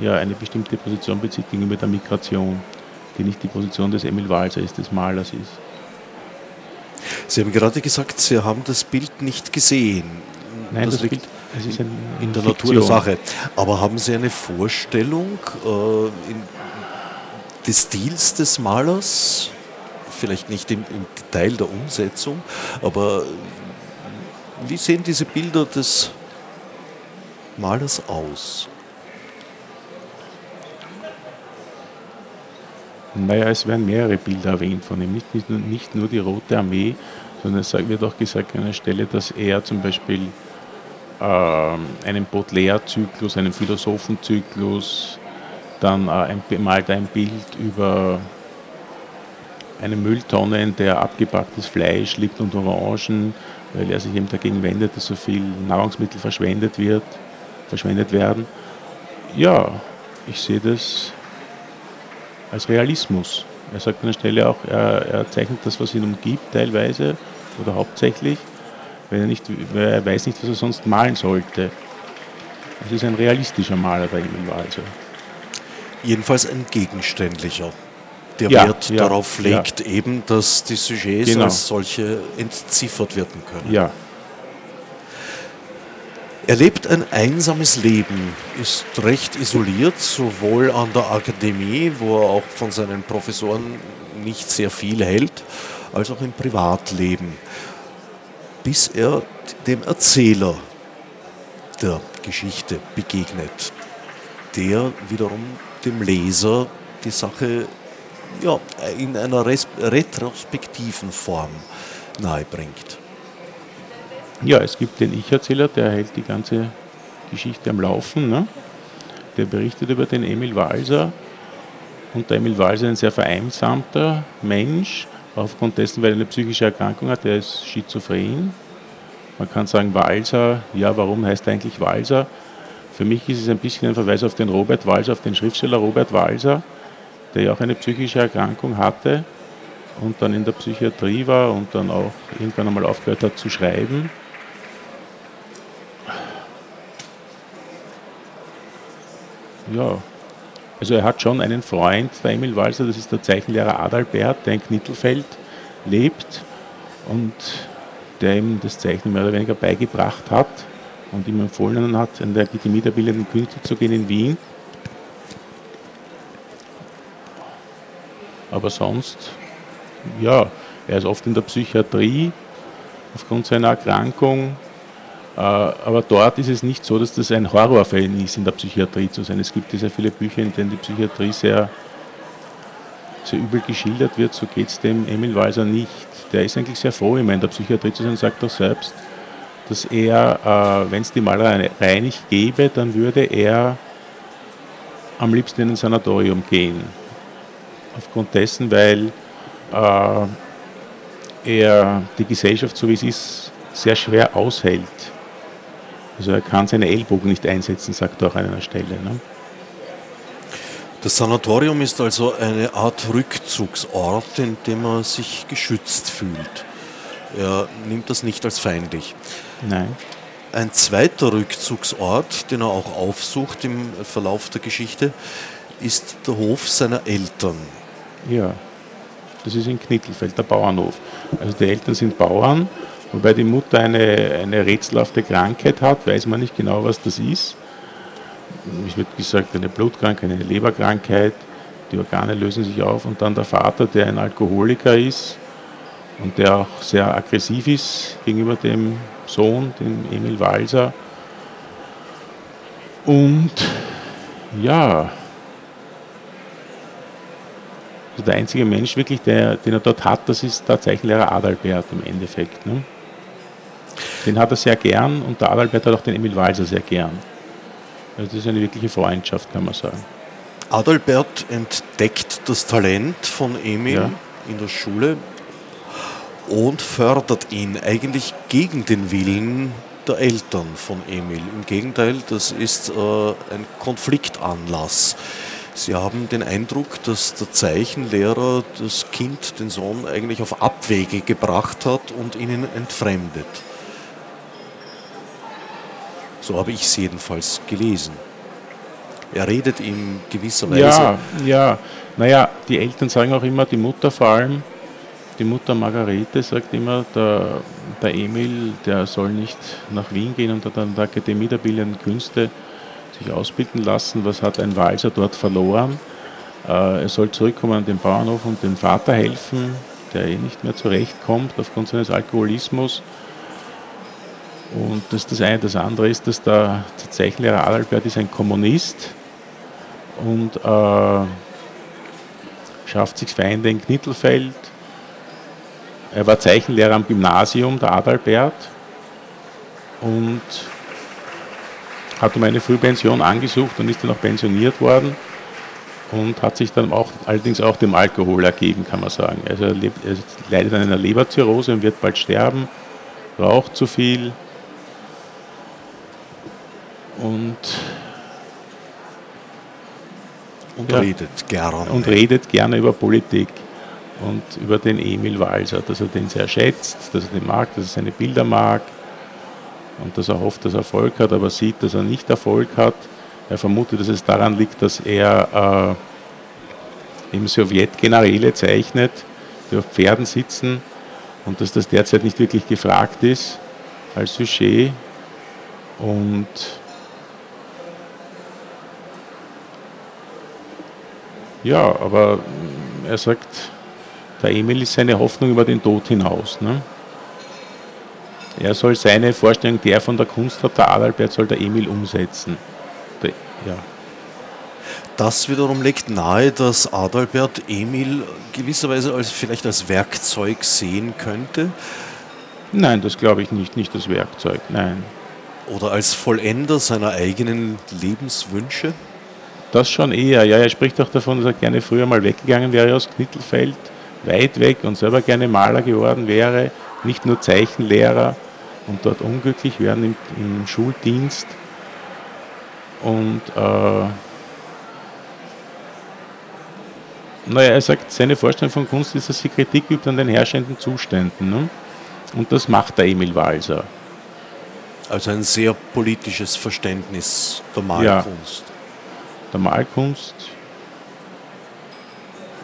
Speaker 6: ja, eine bestimmte Position bezieht gegenüber der Migration, die nicht die Position des Emil Walser ist, des Malers ist.
Speaker 5: Sie haben gerade gesagt, Sie haben das Bild nicht gesehen.
Speaker 6: Nein, das,
Speaker 5: liegt
Speaker 6: Bild, es ist ein,
Speaker 5: in der. Natur der Sache. Aber haben Sie eine Vorstellung äh, in, des Stils des Malers? Vielleicht nicht im, im Detail der Umsetzung, aber wie sehen diese Bilder des Malers aus?
Speaker 6: Naja, es werden mehrere Bilder erwähnt von ihm, nicht, nicht, nur, nicht nur die Rote Armee, sondern es wird auch gesagt an einer Stelle, dass er zum Beispiel ähm, einen Baudelaire-Zyklus, einen Philosophenzyklus, dann äh, ein, malt ein Bild über eine Mülltonne, in der abgepacktes Fleisch liegt und Orangen, weil er sich eben dagegen wendet, dass so viel Nahrungsmittel verschwendet wird, verschwendet werden. Ja, ich sehe das als Realismus. Er sagt an der Stelle auch, er, er zeichnet das, was ihn umgibt, teilweise oder hauptsächlich, weil er, nicht, weil er weiß nicht, was er sonst malen sollte. Es ist ein realistischer Maler, der Emil Walser.
Speaker 5: Jedenfalls ein gegenständlicher, der
Speaker 6: Ja,
Speaker 5: Wert
Speaker 6: ja,
Speaker 5: darauf legt, eben, dass die Sujets
Speaker 6: Genau.
Speaker 5: als solche entziffert werden können.
Speaker 6: Ja,
Speaker 5: Er lebt ein einsames Leben, ist recht isoliert, sowohl an der Akademie, wo er auch von seinen Professoren nicht sehr viel hält, als auch im Privatleben, bis er dem Erzähler der Geschichte begegnet, der wiederum dem Leser die Sache ja, in einer retrospektiven Form nahebringt.
Speaker 6: Ja, es gibt den Ich-Erzähler, der hält die ganze Geschichte am Laufen. Ne? Der berichtet über den Emil Walser. Und der Emil Walser ist ein sehr vereinsamter Mensch, aufgrund dessen, weil er eine psychische Erkrankung hat. Er ist schizophren. Man kann sagen, Walser, ja, warum heißt er eigentlich Walser? Für mich ist es ein bisschen ein Verweis auf den Robert Walser, auf den Schriftsteller Robert Walser, der ja auch eine psychische Erkrankung hatte und dann in der Psychiatrie war und dann auch irgendwann einmal aufgehört hat zu schreiben. Ja, also er hat schon einen Freund, der Emil Walser, das ist der Zeichenlehrer Adalbert, der in Knittelfeld lebt und der ihm das Zeichnen mehr oder weniger beigebracht hat und ihm empfohlen hat, in der Akademie der Bildenden Künste zu gehen in Wien. Aber sonst, ja, er ist oft in der Psychiatrie aufgrund seiner Erkrankung. Äh, aber dort ist es nicht so, dass das ein Horrorfall ist, in der Psychiatrie zu sein. Es gibt sehr viele Bücher, in denen die Psychiatrie sehr, sehr übel geschildert wird. So geht es dem Emil Walser nicht. Der ist eigentlich sehr froh, immer in der Psychiatrie zu sein, sagt er selbst, dass er, äh, wenn es die Malerei nicht gäbe, dann würde er am liebsten in ein Sanatorium gehen. Aufgrund dessen, weil äh, er die Gesellschaft, so wie es ist, sehr schwer aushält. Also er kann seine Ellbogen nicht einsetzen, sagt er auch an einer Stelle. Ne?
Speaker 5: Das Sanatorium ist also eine Art Rückzugsort, in dem er sich geschützt fühlt. Er nimmt das nicht als feindlich.
Speaker 6: Nein.
Speaker 5: Ein zweiter Rückzugsort, den er auch aufsucht im Verlauf der Geschichte, ist der Hof seiner Eltern.
Speaker 6: Ja, das ist in Knittelfeld, der Bauernhof. Also die Eltern sind Bauern, wobei die Mutter eine, eine rätselhafte Krankheit hat, weiß man nicht genau, was das ist. Es wird gesagt, eine Blutkrankheit, eine Leberkrankheit, die Organe lösen sich auf und dann der Vater, der ein Alkoholiker ist und der auch sehr aggressiv ist gegenüber dem Sohn, dem Emil Walser. Und ja, also der einzige Mensch wirklich, der, den er dort hat, das ist der Zeichenlehrer Adalbert im Endeffekt. Ne? Den hat er sehr gern und der Adalbert hat auch den Emil Walser sehr gern. Also das ist eine wirkliche Freundschaft, kann man sagen.
Speaker 5: Adalbert entdeckt das Talent von Emil ja. in der Schule und fördert ihn eigentlich gegen den Willen der Eltern von Emil. Im Gegenteil, das ist äh, ein Konfliktanlass. Sie haben den Eindruck, dass der Zeichenlehrer das Kind, den Sohn, eigentlich auf Abwege gebracht hat und ihnen entfremdet. So habe ich es jedenfalls gelesen. Er redet in gewisser Weise.
Speaker 6: Ja, ja. Naja, die Eltern sagen auch immer, die Mutter vor allem, die Mutter Margarete sagt immer, der, der Emil, der soll nicht nach Wien gehen und an der Akademie der Bildenden Künste sich ausbilden lassen. Was hat ein Walser dort verloren? Äh, er soll zurückkommen an den Bauernhof und dem Vater helfen, der eh nicht mehr zurechtkommt aufgrund seines Alkoholismus. Und das ist das eine. Das andere ist, dass der, Zeichenlehrer Adalbert ist ein Kommunist und äh, schafft sich Feinde in Knittelfeld. Er war Zeichenlehrer am Gymnasium, der Adalbert. Und hat um eine Frühpension angesucht und ist dann auch pensioniert worden und hat sich dann auch allerdings auch dem Alkohol ergeben, kann man sagen. Also er, lebt, er leidet an einer Leberzirrhose und wird bald sterben, raucht zu viel und
Speaker 5: und ja, redet gerne.
Speaker 6: Und redet gerne über Politik und über den Emil Walser, dass er den sehr schätzt, dass er den mag, dass er seine Bilder mag und dass er hofft, dass er Erfolg hat, aber sieht, dass er nicht Erfolg hat. Er vermutet, dass es daran liegt, dass er äh, im Sowjetgeneräle zeichnet, die auf Pferden sitzen und dass das derzeit nicht wirklich gefragt ist als Sujet. Und ja, aber er sagt, der Emil ist seine Hoffnung über den Tod hinaus. Ne? Er soll seine Vorstellung, die er von der Kunst hat, der Adalbert soll der Emil umsetzen. Der, ja.
Speaker 5: Das wiederum legt nahe, dass Adalbert Emil gewisserweise als, vielleicht als Werkzeug sehen könnte.
Speaker 6: Nein, das glaube ich nicht, nicht als Werkzeug, nein.
Speaker 5: Oder als Vollender seiner eigenen Lebenswünsche?
Speaker 6: Das schon eher, ja. Er spricht auch davon, dass er gerne früher mal weggegangen wäre aus Knittelfeld, weit weg und selber gerne Maler geworden wäre, nicht nur Zeichenlehrer und dort unglücklich werden im, im Schuldienst. Und äh, naja, er sagt, seine Vorstellung von Kunst ist, dass sie Kritik übt an den herrschenden Zuständen. Ne? Und das macht der Emil Walser.
Speaker 5: Also ein sehr politisches Verständnis der Malkunst. Ja,
Speaker 6: der Malkunst.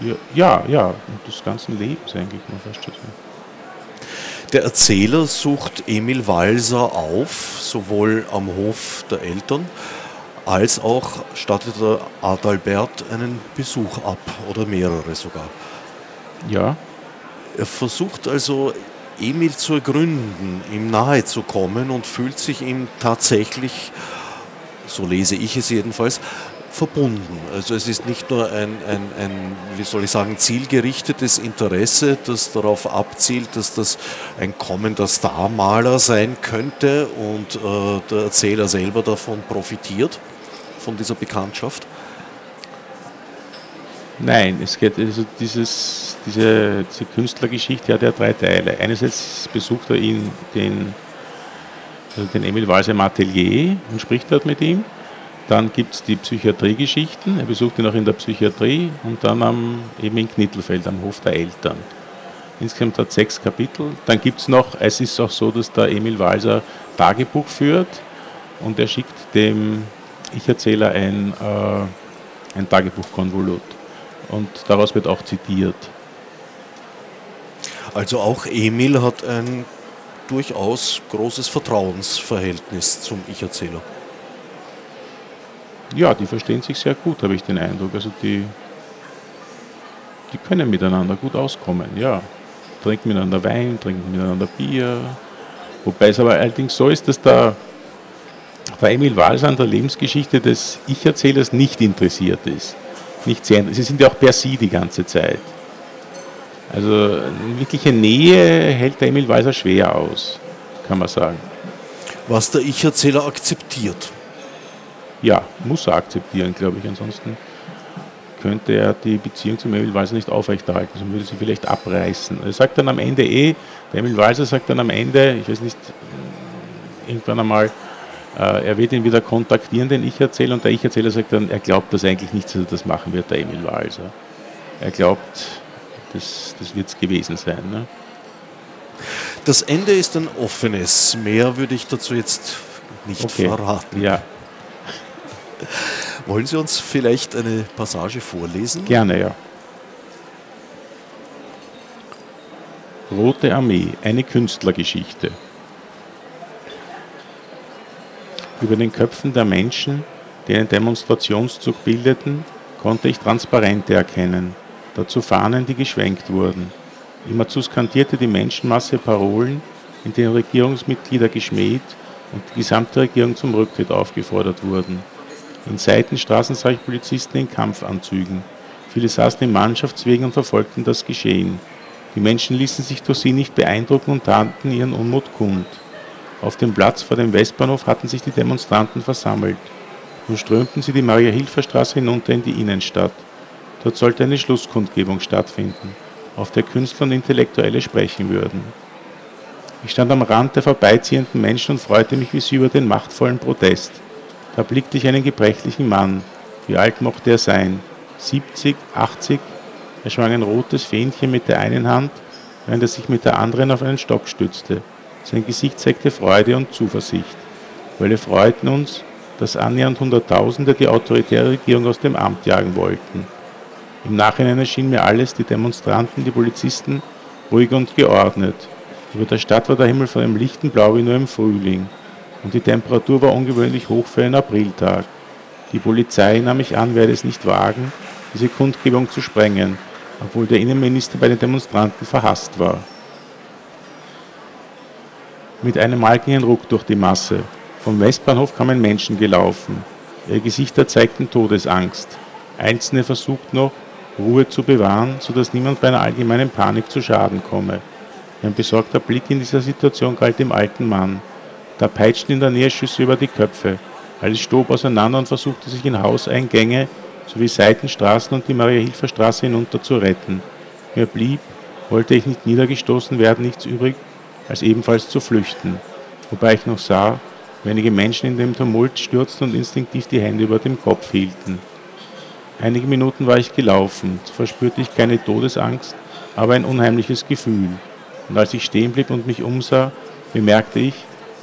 Speaker 6: Ja, ja, ja, und des ganzen Lebens eigentlich, man fast schon.
Speaker 5: Der Erzähler sucht Emil Walser auf, sowohl am Hof der Eltern, als auch stattet er Adalbert einen Besuch ab oder mehrere sogar.
Speaker 6: Ja.
Speaker 5: Er versucht also Emil zu ergründen, ihm nahe zu kommen und fühlt sich ihm tatsächlich, so lese ich es jedenfalls, verbunden. Also es ist nicht nur ein, ein, ein, wie soll ich sagen, zielgerichtetes Interesse, das darauf abzielt, dass das ein kommender Starmaler sein könnte und äh, der Erzähler selber davon profitiert, von dieser Bekanntschaft.
Speaker 6: Nein, es geht also dieses, diese, diese Künstlergeschichte hat ja drei Teile. Einerseits besucht er ihn, den, also den Emil Walser im Atelier und spricht dort mit ihm. Dann gibt es die Psychiatriegeschichten. Er besucht ihn auch in der Psychiatrie und dann am, eben in Knittelfeld am Hof der Eltern. Insgesamt hat sechs Kapitel. Dann gibt es noch, es ist auch so, dass der Emil Walser Tagebuch führt und er schickt dem Ich-Erzähler ein, äh, ein Tagebuchkonvolut. Und daraus wird auch zitiert.
Speaker 5: Also auch Emil hat ein durchaus großes Vertrauensverhältnis zum Ich-Erzähler.
Speaker 6: Ja, die verstehen sich sehr gut, habe ich den Eindruck. Also die, die können miteinander gut auskommen, ja. Trinken miteinander Wein, trinken miteinander Bier. Wobei es aber allerdings so ist, dass der, der Emil Wals an der Lebensgeschichte des Ich-Erzählers nicht interessiert ist. Nicht sehr, sie sind ja auch per Sie die ganze Zeit. Also eine wirkliche Nähe hält der Emil Walser schwer aus, kann man sagen.
Speaker 5: Was der Ich-Erzähler akzeptiert
Speaker 6: ja, muss er akzeptieren, glaube ich. Ansonsten könnte er die Beziehung zu Emil Walser nicht aufrechterhalten, sondern würde sie vielleicht abreißen. Er sagt dann am Ende eh, der Emil Walser sagt dann am Ende, ich weiß nicht, irgendwann einmal, äh, er wird ihn wieder kontaktieren, den Ich-Erzähler, und der Ich-Erzähler sagt dann, er glaubt das eigentlich nicht, dass er das machen wird, der Emil Walser. Er glaubt, das, das wird es gewesen sein. Ne?
Speaker 5: Das Ende ist ein offenes. Mehr würde ich dazu jetzt nicht okay. verraten.
Speaker 6: Ja,
Speaker 5: Wollen Sie uns vielleicht eine Passage vorlesen?
Speaker 6: Gerne, ja. Rote Armee, eine Künstlergeschichte. Über den Köpfen der Menschen, die einen Demonstrationszug bildeten, konnte ich Transparente erkennen, dazu Fahnen, die geschwenkt wurden. Immerzu skandierte die Menschenmasse Parolen, in denen Regierungsmitglieder geschmäht und die gesamte Regierung zum Rücktritt aufgefordert wurden. In Seitenstraßen sah ich Polizisten in Kampfanzügen. Viele saßen in Mannschaftswegen und verfolgten das Geschehen. Die Menschen ließen sich durch sie nicht beeindrucken und taten ihren Unmut kund. Auf dem Platz vor dem Westbahnhof hatten sich die Demonstranten versammelt. Nun strömten sie die Maria-Hilfer-Straße hinunter in die Innenstadt. Dort sollte eine Schlusskundgebung stattfinden, auf der Künstler und Intellektuelle sprechen würden. Ich stand am Rand der vorbeiziehenden Menschen und freute mich wie sie über den machtvollen Protest. Da blickte ich einen gebrechlichen Mann. Wie alt mochte er sein? 70, 80? Er schwang ein rotes Fähnchen mit der einen Hand, während er sich mit der anderen auf einen Stock stützte. Sein Gesicht zeigte Freude und Zuversicht. Weil wir freuten uns, dass annähernd Hunderttausende die autoritäre Regierung aus dem Amt jagen wollten. Im Nachhinein erschien mir alles, die Demonstranten, die Polizisten, ruhig und geordnet. Über der Stadt war der Himmel von einem lichten Blau wie nur im Frühling und die Temperatur war ungewöhnlich hoch für einen Apriltag. Die Polizei, nahm ich an, werde es nicht wagen, diese Kundgebung zu sprengen, obwohl der Innenminister bei den Demonstranten verhasst war. Mit einem Mal ging ein Ruck durch die Masse. Vom Westbahnhof kamen Menschen gelaufen. Ihre Gesichter zeigten Todesangst. Einzelne versuchten noch, Ruhe zu bewahren, sodass niemand bei einer allgemeinen Panik zu Schaden komme. Ein besorgter Blick in dieser Situation galt dem alten Mann. Da peitschten in der Nähe Schüsse über die Köpfe. Alles stob auseinander und versuchte sich in Hauseingänge sowie Seitenstraßen und die Maria-Hilfer-Straße hinunter zu retten. Mir blieb, wollte ich nicht niedergestoßen werden, nichts übrig, als ebenfalls zu flüchten. Wobei ich noch sah, wie einige Menschen in dem Tumult stürzten und instinktiv die Hände über dem Kopf hielten. Einige Minuten war ich gelaufen, so verspürte ich keine Todesangst, aber ein unheimliches Gefühl. Und als ich stehen blieb und mich umsah, bemerkte ich,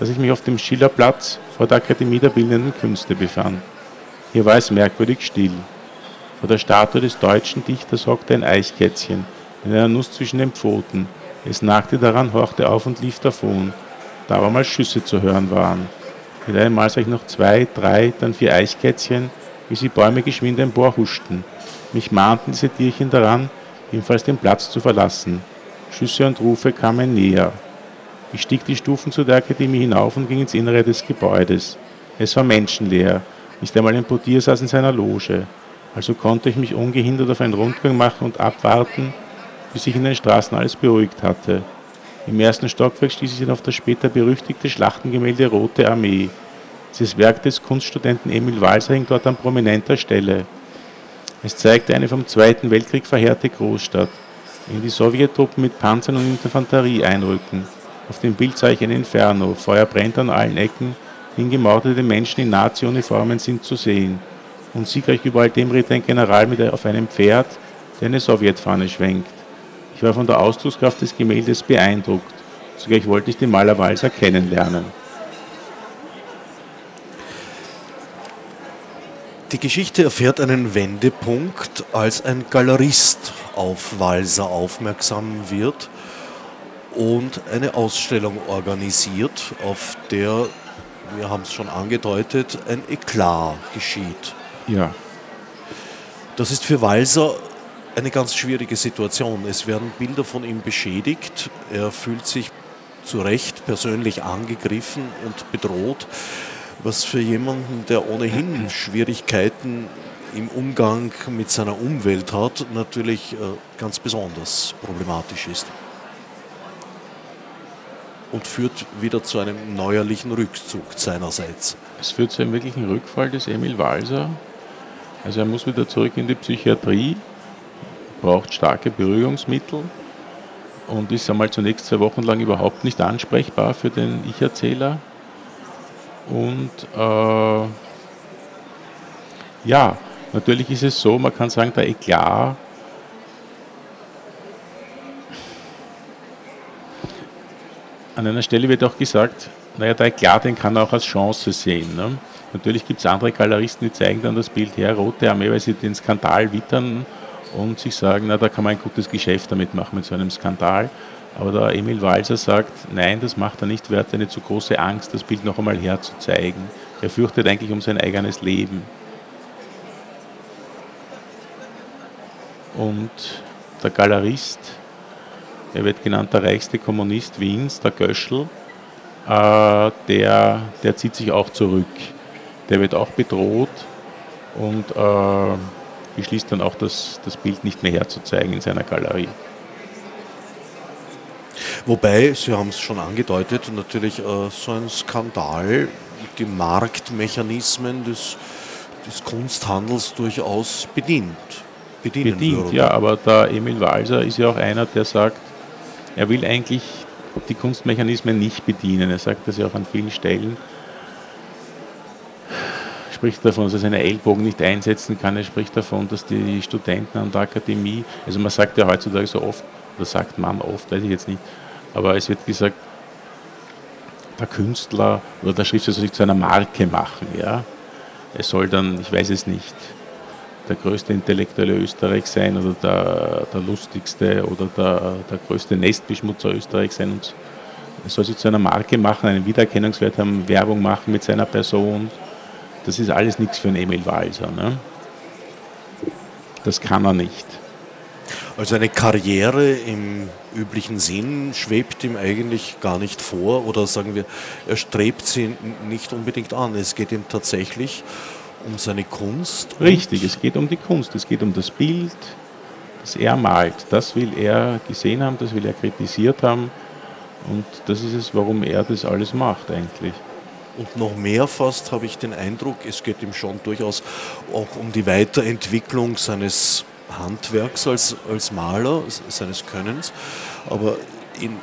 Speaker 6: dass ich mich auf dem Schillerplatz vor der Akademie der Bildenden Künste befand. Hier war es merkwürdig still. Vor der Statue des deutschen Dichters hockte ein Eichkätzchen mit einer Nuss zwischen den Pfoten. Es nagte daran, horchte auf und lief davon, da aber mal Schüsse zu hören waren. Mit einem Mal sah ich noch zwei, drei, dann vier Eichkätzchen, wie sie Bäume geschwind emporhuschten. Mich mahnten diese Tierchen daran, ebenfalls den Platz zu verlassen. Schüsse und Rufe kamen näher. Ich stieg die Stufen zu der Akademie hinauf und ging ins Innere des Gebäudes. Es war menschenleer, nicht einmal ein Portier saß in seiner Loge. Also konnte ich mich ungehindert auf einen Rundgang machen und abwarten, bis sich in den Straßen alles beruhigt hatte. Im ersten Stockwerk stieß ich auf das später berüchtigte Schlachtengemälde Rote Armee. Dieses Werk des Kunststudenten Emil Walser hing dort an prominenter Stelle. Es zeigte eine vom Zweiten Weltkrieg verheerte Großstadt, in die Sowjettruppen mit Panzern und Infanterie einrücken. Auf dem Bild sah ich ein Inferno, Feuer brennt an allen Ecken, hingemordete Menschen in Nazi-Uniformen sind zu sehen. Und siegreich über all dem ritt ein General mit auf einem Pferd, der eine Sowjetfahne schwenkt. Ich war von der Ausdruckskraft des Gemäldes beeindruckt. Zugleich wollte ich den Maler Walser kennenlernen.
Speaker 5: Die Geschichte erfährt einen Wendepunkt, als ein Galerist auf Walser aufmerksam wird und eine Ausstellung organisiert, auf der, wir haben es schon angedeutet, ein Eklat geschieht.
Speaker 6: Ja.
Speaker 5: Das ist für Walser eine ganz schwierige Situation. Es werden Bilder von ihm beschädigt. Er fühlt sich zu Recht persönlich angegriffen und bedroht, was für jemanden, der ohnehin Schwierigkeiten im Umgang mit seiner Umwelt hat, natürlich äh, ganz besonders problematisch ist und führt wieder zu einem neuerlichen Rückzug seinerseits.
Speaker 6: Es führt zu einem wirklichen Rückfall des Emil Walser. Also er muss wieder zurück in die Psychiatrie, braucht starke Beruhigungsmittel und ist einmal zunächst zwei Wochen lang überhaupt nicht ansprechbar für den Ich-Erzähler. Und äh, ja, natürlich ist es so, man kann sagen, der Eklat an einer Stelle wird auch gesagt, naja, der Eklat, den kann er auch als Chance sehen. Ne? Natürlich gibt es andere Galeristen, die zeigen dann das Bild her, Rote Armee, weil sie den Skandal wittern und sich sagen, na, da kann man ein gutes Geschäft damit machen, mit so einem Skandal. Aber der Emil Walser sagt, nein, das macht er nicht, er hat eine zu große Angst, das Bild noch einmal herzuzeigen. Er fürchtet eigentlich um sein eigenes Leben. Und der Galerist, er wird genannt der reichste Kommunist Wiens, der Göschel, äh, der, der zieht sich auch zurück. Der wird auch bedroht und äh, beschließt dann auch, das, das Bild nicht mehr herzuzeigen in seiner Galerie.
Speaker 5: Wobei, Sie haben es schon angedeutet, natürlich äh, so ein Skandal die Marktmechanismen des, des Kunsthandels durchaus bedient.
Speaker 6: Bedient, würde. ja, aber der Emil Walser ist ja auch einer, der sagt, er will eigentlich die Kunstmechanismen nicht bedienen. Er sagt das ja auch an vielen Stellen. Er spricht davon, dass er seine Ellbogen nicht einsetzen kann. Er spricht davon, dass die Studenten an der Akademie, also man sagt ja heutzutage so oft, oder sagt man oft, weiß ich jetzt nicht, aber es wird gesagt, der Künstler oder der Schriftsteller soll sich zu einer Marke machen. Ja? Er soll dann, ich weiß es nicht, der größte Intellektuelle Österreichs sein oder der, der lustigste oder der, der größte Nestbeschmutzer Österreichs sein. Und soll sich zu einer Marke machen, einen Wiedererkennungswert haben, Werbung machen mit seiner Person. Das ist alles nichts für einen Emil Walser. Ne? Das kann er nicht.
Speaker 5: Also eine Karriere im üblichen Sinn schwebt ihm eigentlich gar nicht vor oder sagen wir, er strebt sie nicht unbedingt an. Es geht ihm tatsächlich um seine Kunst.
Speaker 6: Richtig, es geht um die Kunst, es geht um das Bild, das er malt. Das will er gesehen haben, das will er kritisiert haben. Und das ist es, warum er das alles macht eigentlich.
Speaker 5: Und noch mehr fast habe ich den Eindruck, es geht ihm schon durchaus auch um die Weiterentwicklung seines Handwerks als, als Maler, seines Könnens. Aber in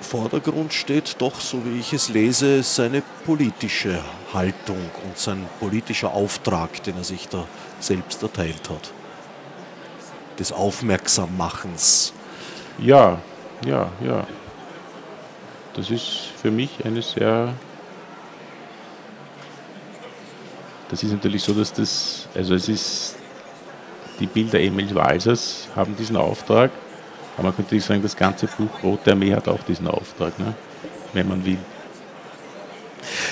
Speaker 5: Vordergrund steht doch, so wie ich es lese, seine politische Haltung und sein politischer Auftrag, den er sich da selbst erteilt hat. Des Aufmerksammachens.
Speaker 6: Ja, ja, ja. Das ist für mich eine sehr. Das ist natürlich so, dass das, also es ist, die Bilder Emil Walsers haben diesen Auftrag, Aber man könnte sagen, das ganze Buch Rote Armee hat auch diesen Auftrag, ne? wenn man will.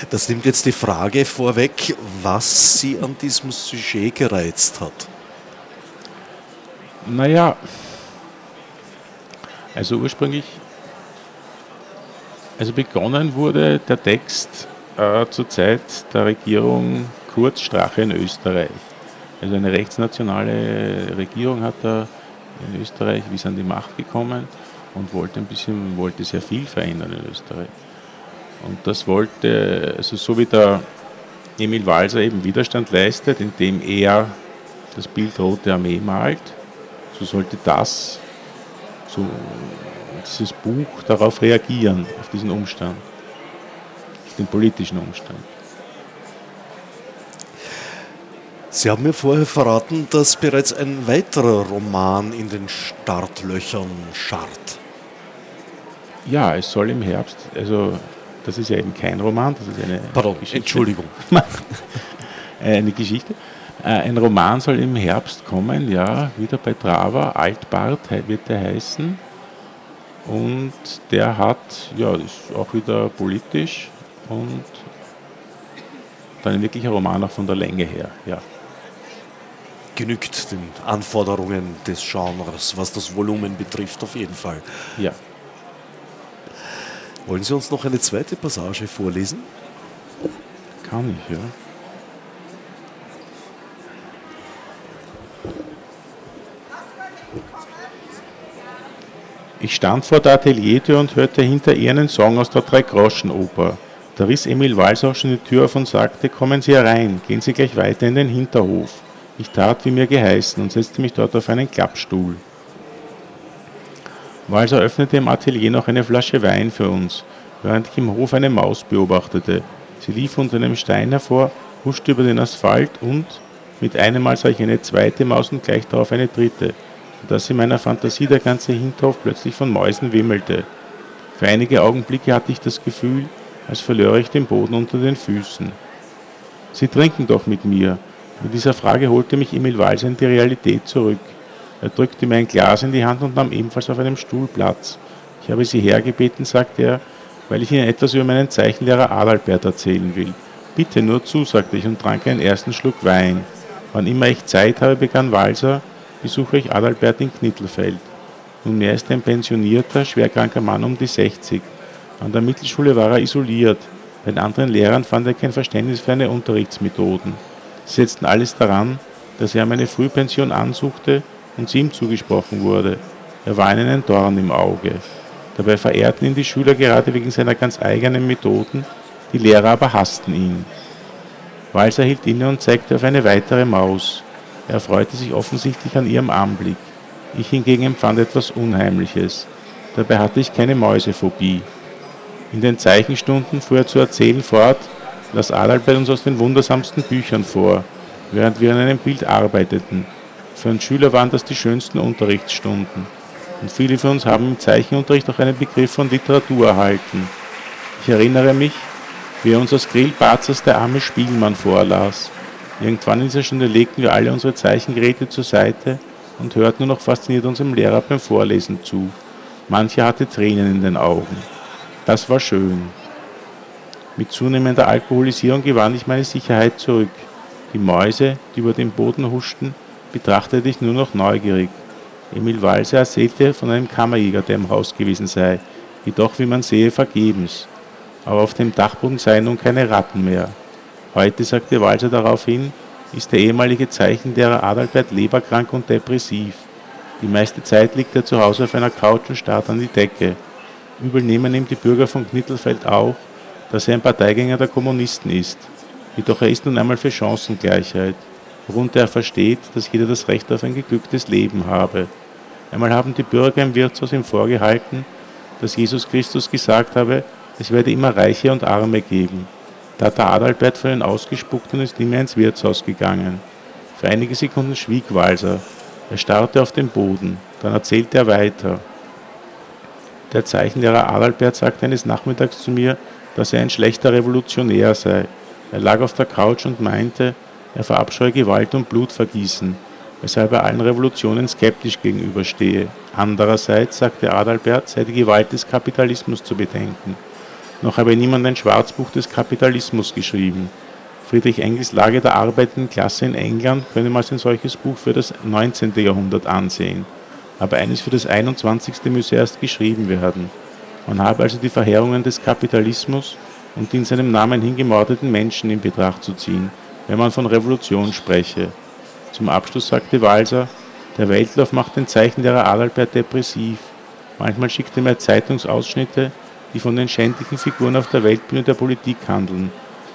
Speaker 5: Das nimmt jetzt die Frage vorweg, was Sie an diesem Sujet gereizt hat.
Speaker 6: Naja, also ursprünglich, also begonnen wurde der Text äh, zur Zeit der Regierung Kurz Strache in Österreich. Also eine rechtsnationale Regierung hat da in Österreich, wie ist an die Macht gekommen und wollte ein bisschen, wollte sehr viel verändern in Österreich. Und das wollte, also so wie der Emil Walser eben Widerstand leistet, indem er das Bild Rote Armee malt, so sollte das, so dieses Buch darauf reagieren, auf diesen Umstand, auf den politischen Umstand.
Speaker 5: Sie haben mir vorher verraten, dass bereits ein weiterer Roman in den Startlöchern scharrt.
Speaker 6: Ja, es soll im Herbst, also das ist ja eben kein Roman, das ist eine
Speaker 5: Pardon,
Speaker 6: Geschichte.
Speaker 5: Entschuldigung.
Speaker 6: eine Geschichte. Äh, ein Roman soll im Herbst kommen, ja, wieder bei Trava, Altbart wird der heißen. Und der hat, ja, ist auch wieder politisch und dann ein wirklicher Roman auch von der Länge her, ja.
Speaker 5: Genügt den Anforderungen des Genres, was das Volumen betrifft, auf jeden Fall.
Speaker 6: Ja.
Speaker 5: Wollen Sie uns noch eine zweite Passage vorlesen?
Speaker 6: Kann ich, ja. Ich stand vor der Ateliertür und hörte hinter ihr einen Song aus der Dreigroschenoper. Da riss Emil Walz auch schon die Tür auf und sagte, kommen Sie herein, gehen Sie gleich weiter in den Hinterhof. Ich tat, wie mir geheißen, und setzte mich dort auf einen Klappstuhl. Walser öffnete im Atelier noch eine Flasche Wein für uns, während ich im Hof eine Maus beobachtete. Sie lief unter einem Stein hervor, huschte über den Asphalt und, mit einem Mal sah ich eine zweite Maus und gleich darauf eine dritte dass in meiner Fantasie der ganze Hinterhof plötzlich von Mäusen wimmelte. Für einige Augenblicke hatte ich das Gefühl, als verlöre ich den Boden unter den Füßen. Sie trinken doch mit mir. Mit dieser Frage holte mich Emil Walser in die Realität zurück. Er drückte mir ein Glas in die Hand und nahm ebenfalls auf einem Stuhl Platz. Ich habe Sie hergebeten, sagte er, weil ich Ihnen etwas über meinen Zeichenlehrer Adalbert erzählen will. Bitte nur zu, sagte ich und trank einen ersten Schluck Wein. Wann immer ich Zeit habe, begann Walser, besuche ich Adalbert in Knittelfeld. Nunmehr ist er ein pensionierter, schwerkranker Mann um die 60. An der Mittelschule war er isoliert. Bei den anderen Lehrern fand er kein Verständnis für seine Unterrichtsmethoden. Setzten alles daran, dass er meine Frühpension ansuchte und sie ihm zugesprochen wurde. Er war ihnen ein Dorn im Auge. Dabei verehrten ihn die Schüler gerade wegen seiner ganz eigenen Methoden, die Lehrer aber hassten ihn. Walser hielt inne und zeigte auf eine weitere Maus. Er freute sich offensichtlich an ihrem Anblick. Ich hingegen empfand etwas Unheimliches. Dabei hatte ich keine Mäusephobie. In den Zeichenstunden fuhr er zu erzählen fort, las Adalbert uns aus den wundersamsten Büchern vor, während wir an einem Bild arbeiteten. Für einen Schüler waren das die schönsten Unterrichtsstunden. Und viele von uns haben im Zeichenunterricht auch einen Begriff von Literatur erhalten. Ich erinnere mich, wie er uns aus Grillbarzers Der arme Spielmann vorlas. Irgendwann in dieser Stunde legten wir alle unsere Zeichengeräte zur Seite und hörten nur noch fasziniert unserem Lehrer beim Vorlesen zu. Mancher hatte Tränen in den Augen. Das war schön. Mit zunehmender Alkoholisierung gewann ich meine Sicherheit zurück. Die Mäuse, die über den Boden huschten, betrachtete ich nur noch neugierig. Emil Walser erzählte von einem Kammerjäger, der im Haus gewesen sei, jedoch, wie man sehe, vergebens. Aber auf dem Dachboden seien nun keine Ratten mehr. Heute, sagte Walser daraufhin, ist der ehemalige Zeichenlehrer Adalbert leberkrank und depressiv. Die meiste Zeit liegt er zu Hause auf einer Couch und starrt an die Decke. Übel nehmen ihm die Bürger von Knittelfeld auch, dass er ein Parteigänger der Kommunisten ist. Jedoch er ist nun einmal für Chancengleichheit, worunter er versteht, dass jeder das Recht auf ein geglücktes Leben habe. Einmal haben die Bürger im Wirtshaus ihm vorgehalten, dass Jesus Christus gesagt habe, es werde immer Reiche und Arme geben. Da hat der Adalbert von ihnen ausgespuckt und ist nie mehr ins Wirtshaus gegangen. Für einige Sekunden schwieg Walser. Er starrte auf den Boden. Dann erzählte er weiter. Der Zeichenlehrer Adalbert sagte eines Nachmittags zu mir, dass er ein schlechter Revolutionär sei. Er lag auf der Couch und meinte, er verabscheue Gewalt und Blutvergießen. weshalb er allen Revolutionen skeptisch gegenüberstehe. Andererseits, sagte Adalbert, sei die Gewalt des Kapitalismus zu bedenken. Noch habe niemand ein Schwarzbuch des Kapitalismus geschrieben. Friedrich Engels Lage der arbeitenden Klasse in England könne man als ein solches Buch für das 19. Jahrhundert ansehen. Aber eines für das 21. müsse erst geschrieben werden. Man habe also die Verheerungen des Kapitalismus und die in seinem Namen hingemordeten Menschen in Betracht zu ziehen, wenn man von Revolution spreche. Zum Abschluss sagte Walser, der Weltlauf macht den Zeichen der Adalbert depressiv. Manchmal schickt er mir Zeitungsausschnitte, die von den schändlichen Figuren auf der Weltbühne der Politik handeln.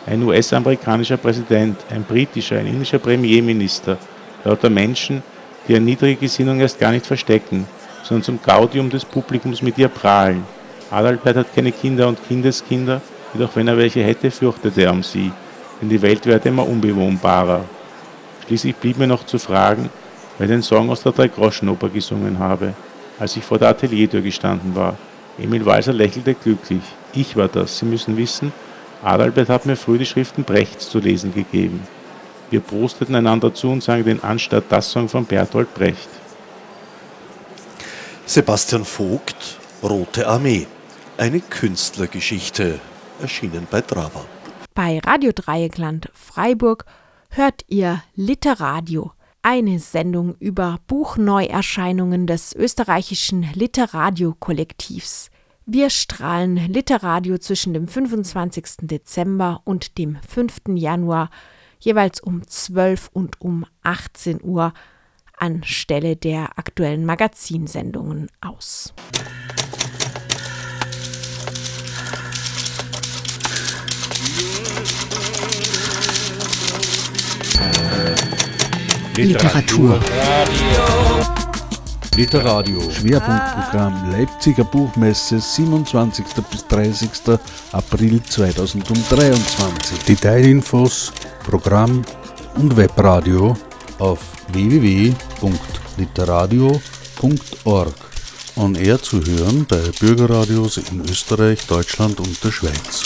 Speaker 6: Ein US-amerikanischer Präsident, ein britischer, ein indischer Premierminister, lauter Menschen, die ihre niedrige Gesinnung erst gar nicht verstecken, sondern zum Gaudium des Publikums mit ihr prahlen. Adalbert hat keine Kinder und Kindeskinder, jedoch wenn er welche hätte, fürchtete er um sie, denn die Welt werde immer unbewohnbarer. Schließlich blieb mir noch zu fragen, wer den Song aus der Dreigroschenoper gesungen habe, als ich vor der Ateliertür gestanden war. Emil Walser lächelte glücklich. Ich war das. Sie müssen wissen, Adalbert hat mir früh die Schriften Brechts zu lesen gegeben. Wir prosteten einander zu und sangen den Anstatt das Song von Bertolt Brecht.
Speaker 5: Sebastian Vogt, Rote Armee. Eine Künstlergeschichte, erschienen bei Drava.
Speaker 1: Bei Radio Dreieckland Freiburg hört ihr Literadio, eine Sendung über Buchneuerscheinungen des österreichischen Literadio-Kollektivs. Wir strahlen Literadio zwischen dem 25. Dezember und dem 5. Januar jeweils um 12 und um 18 Uhr anstelle der aktuellen Magazinsendungen aus.
Speaker 2: Literatur. Literadio. Schwerpunktprogramm Leipziger Buchmesse 27. bis 30. April 2023. Detailinfos, Programm und Webradio auf www.literadio.org. On Air zu hören bei Bürgerradios in Österreich, Deutschland und der Schweiz.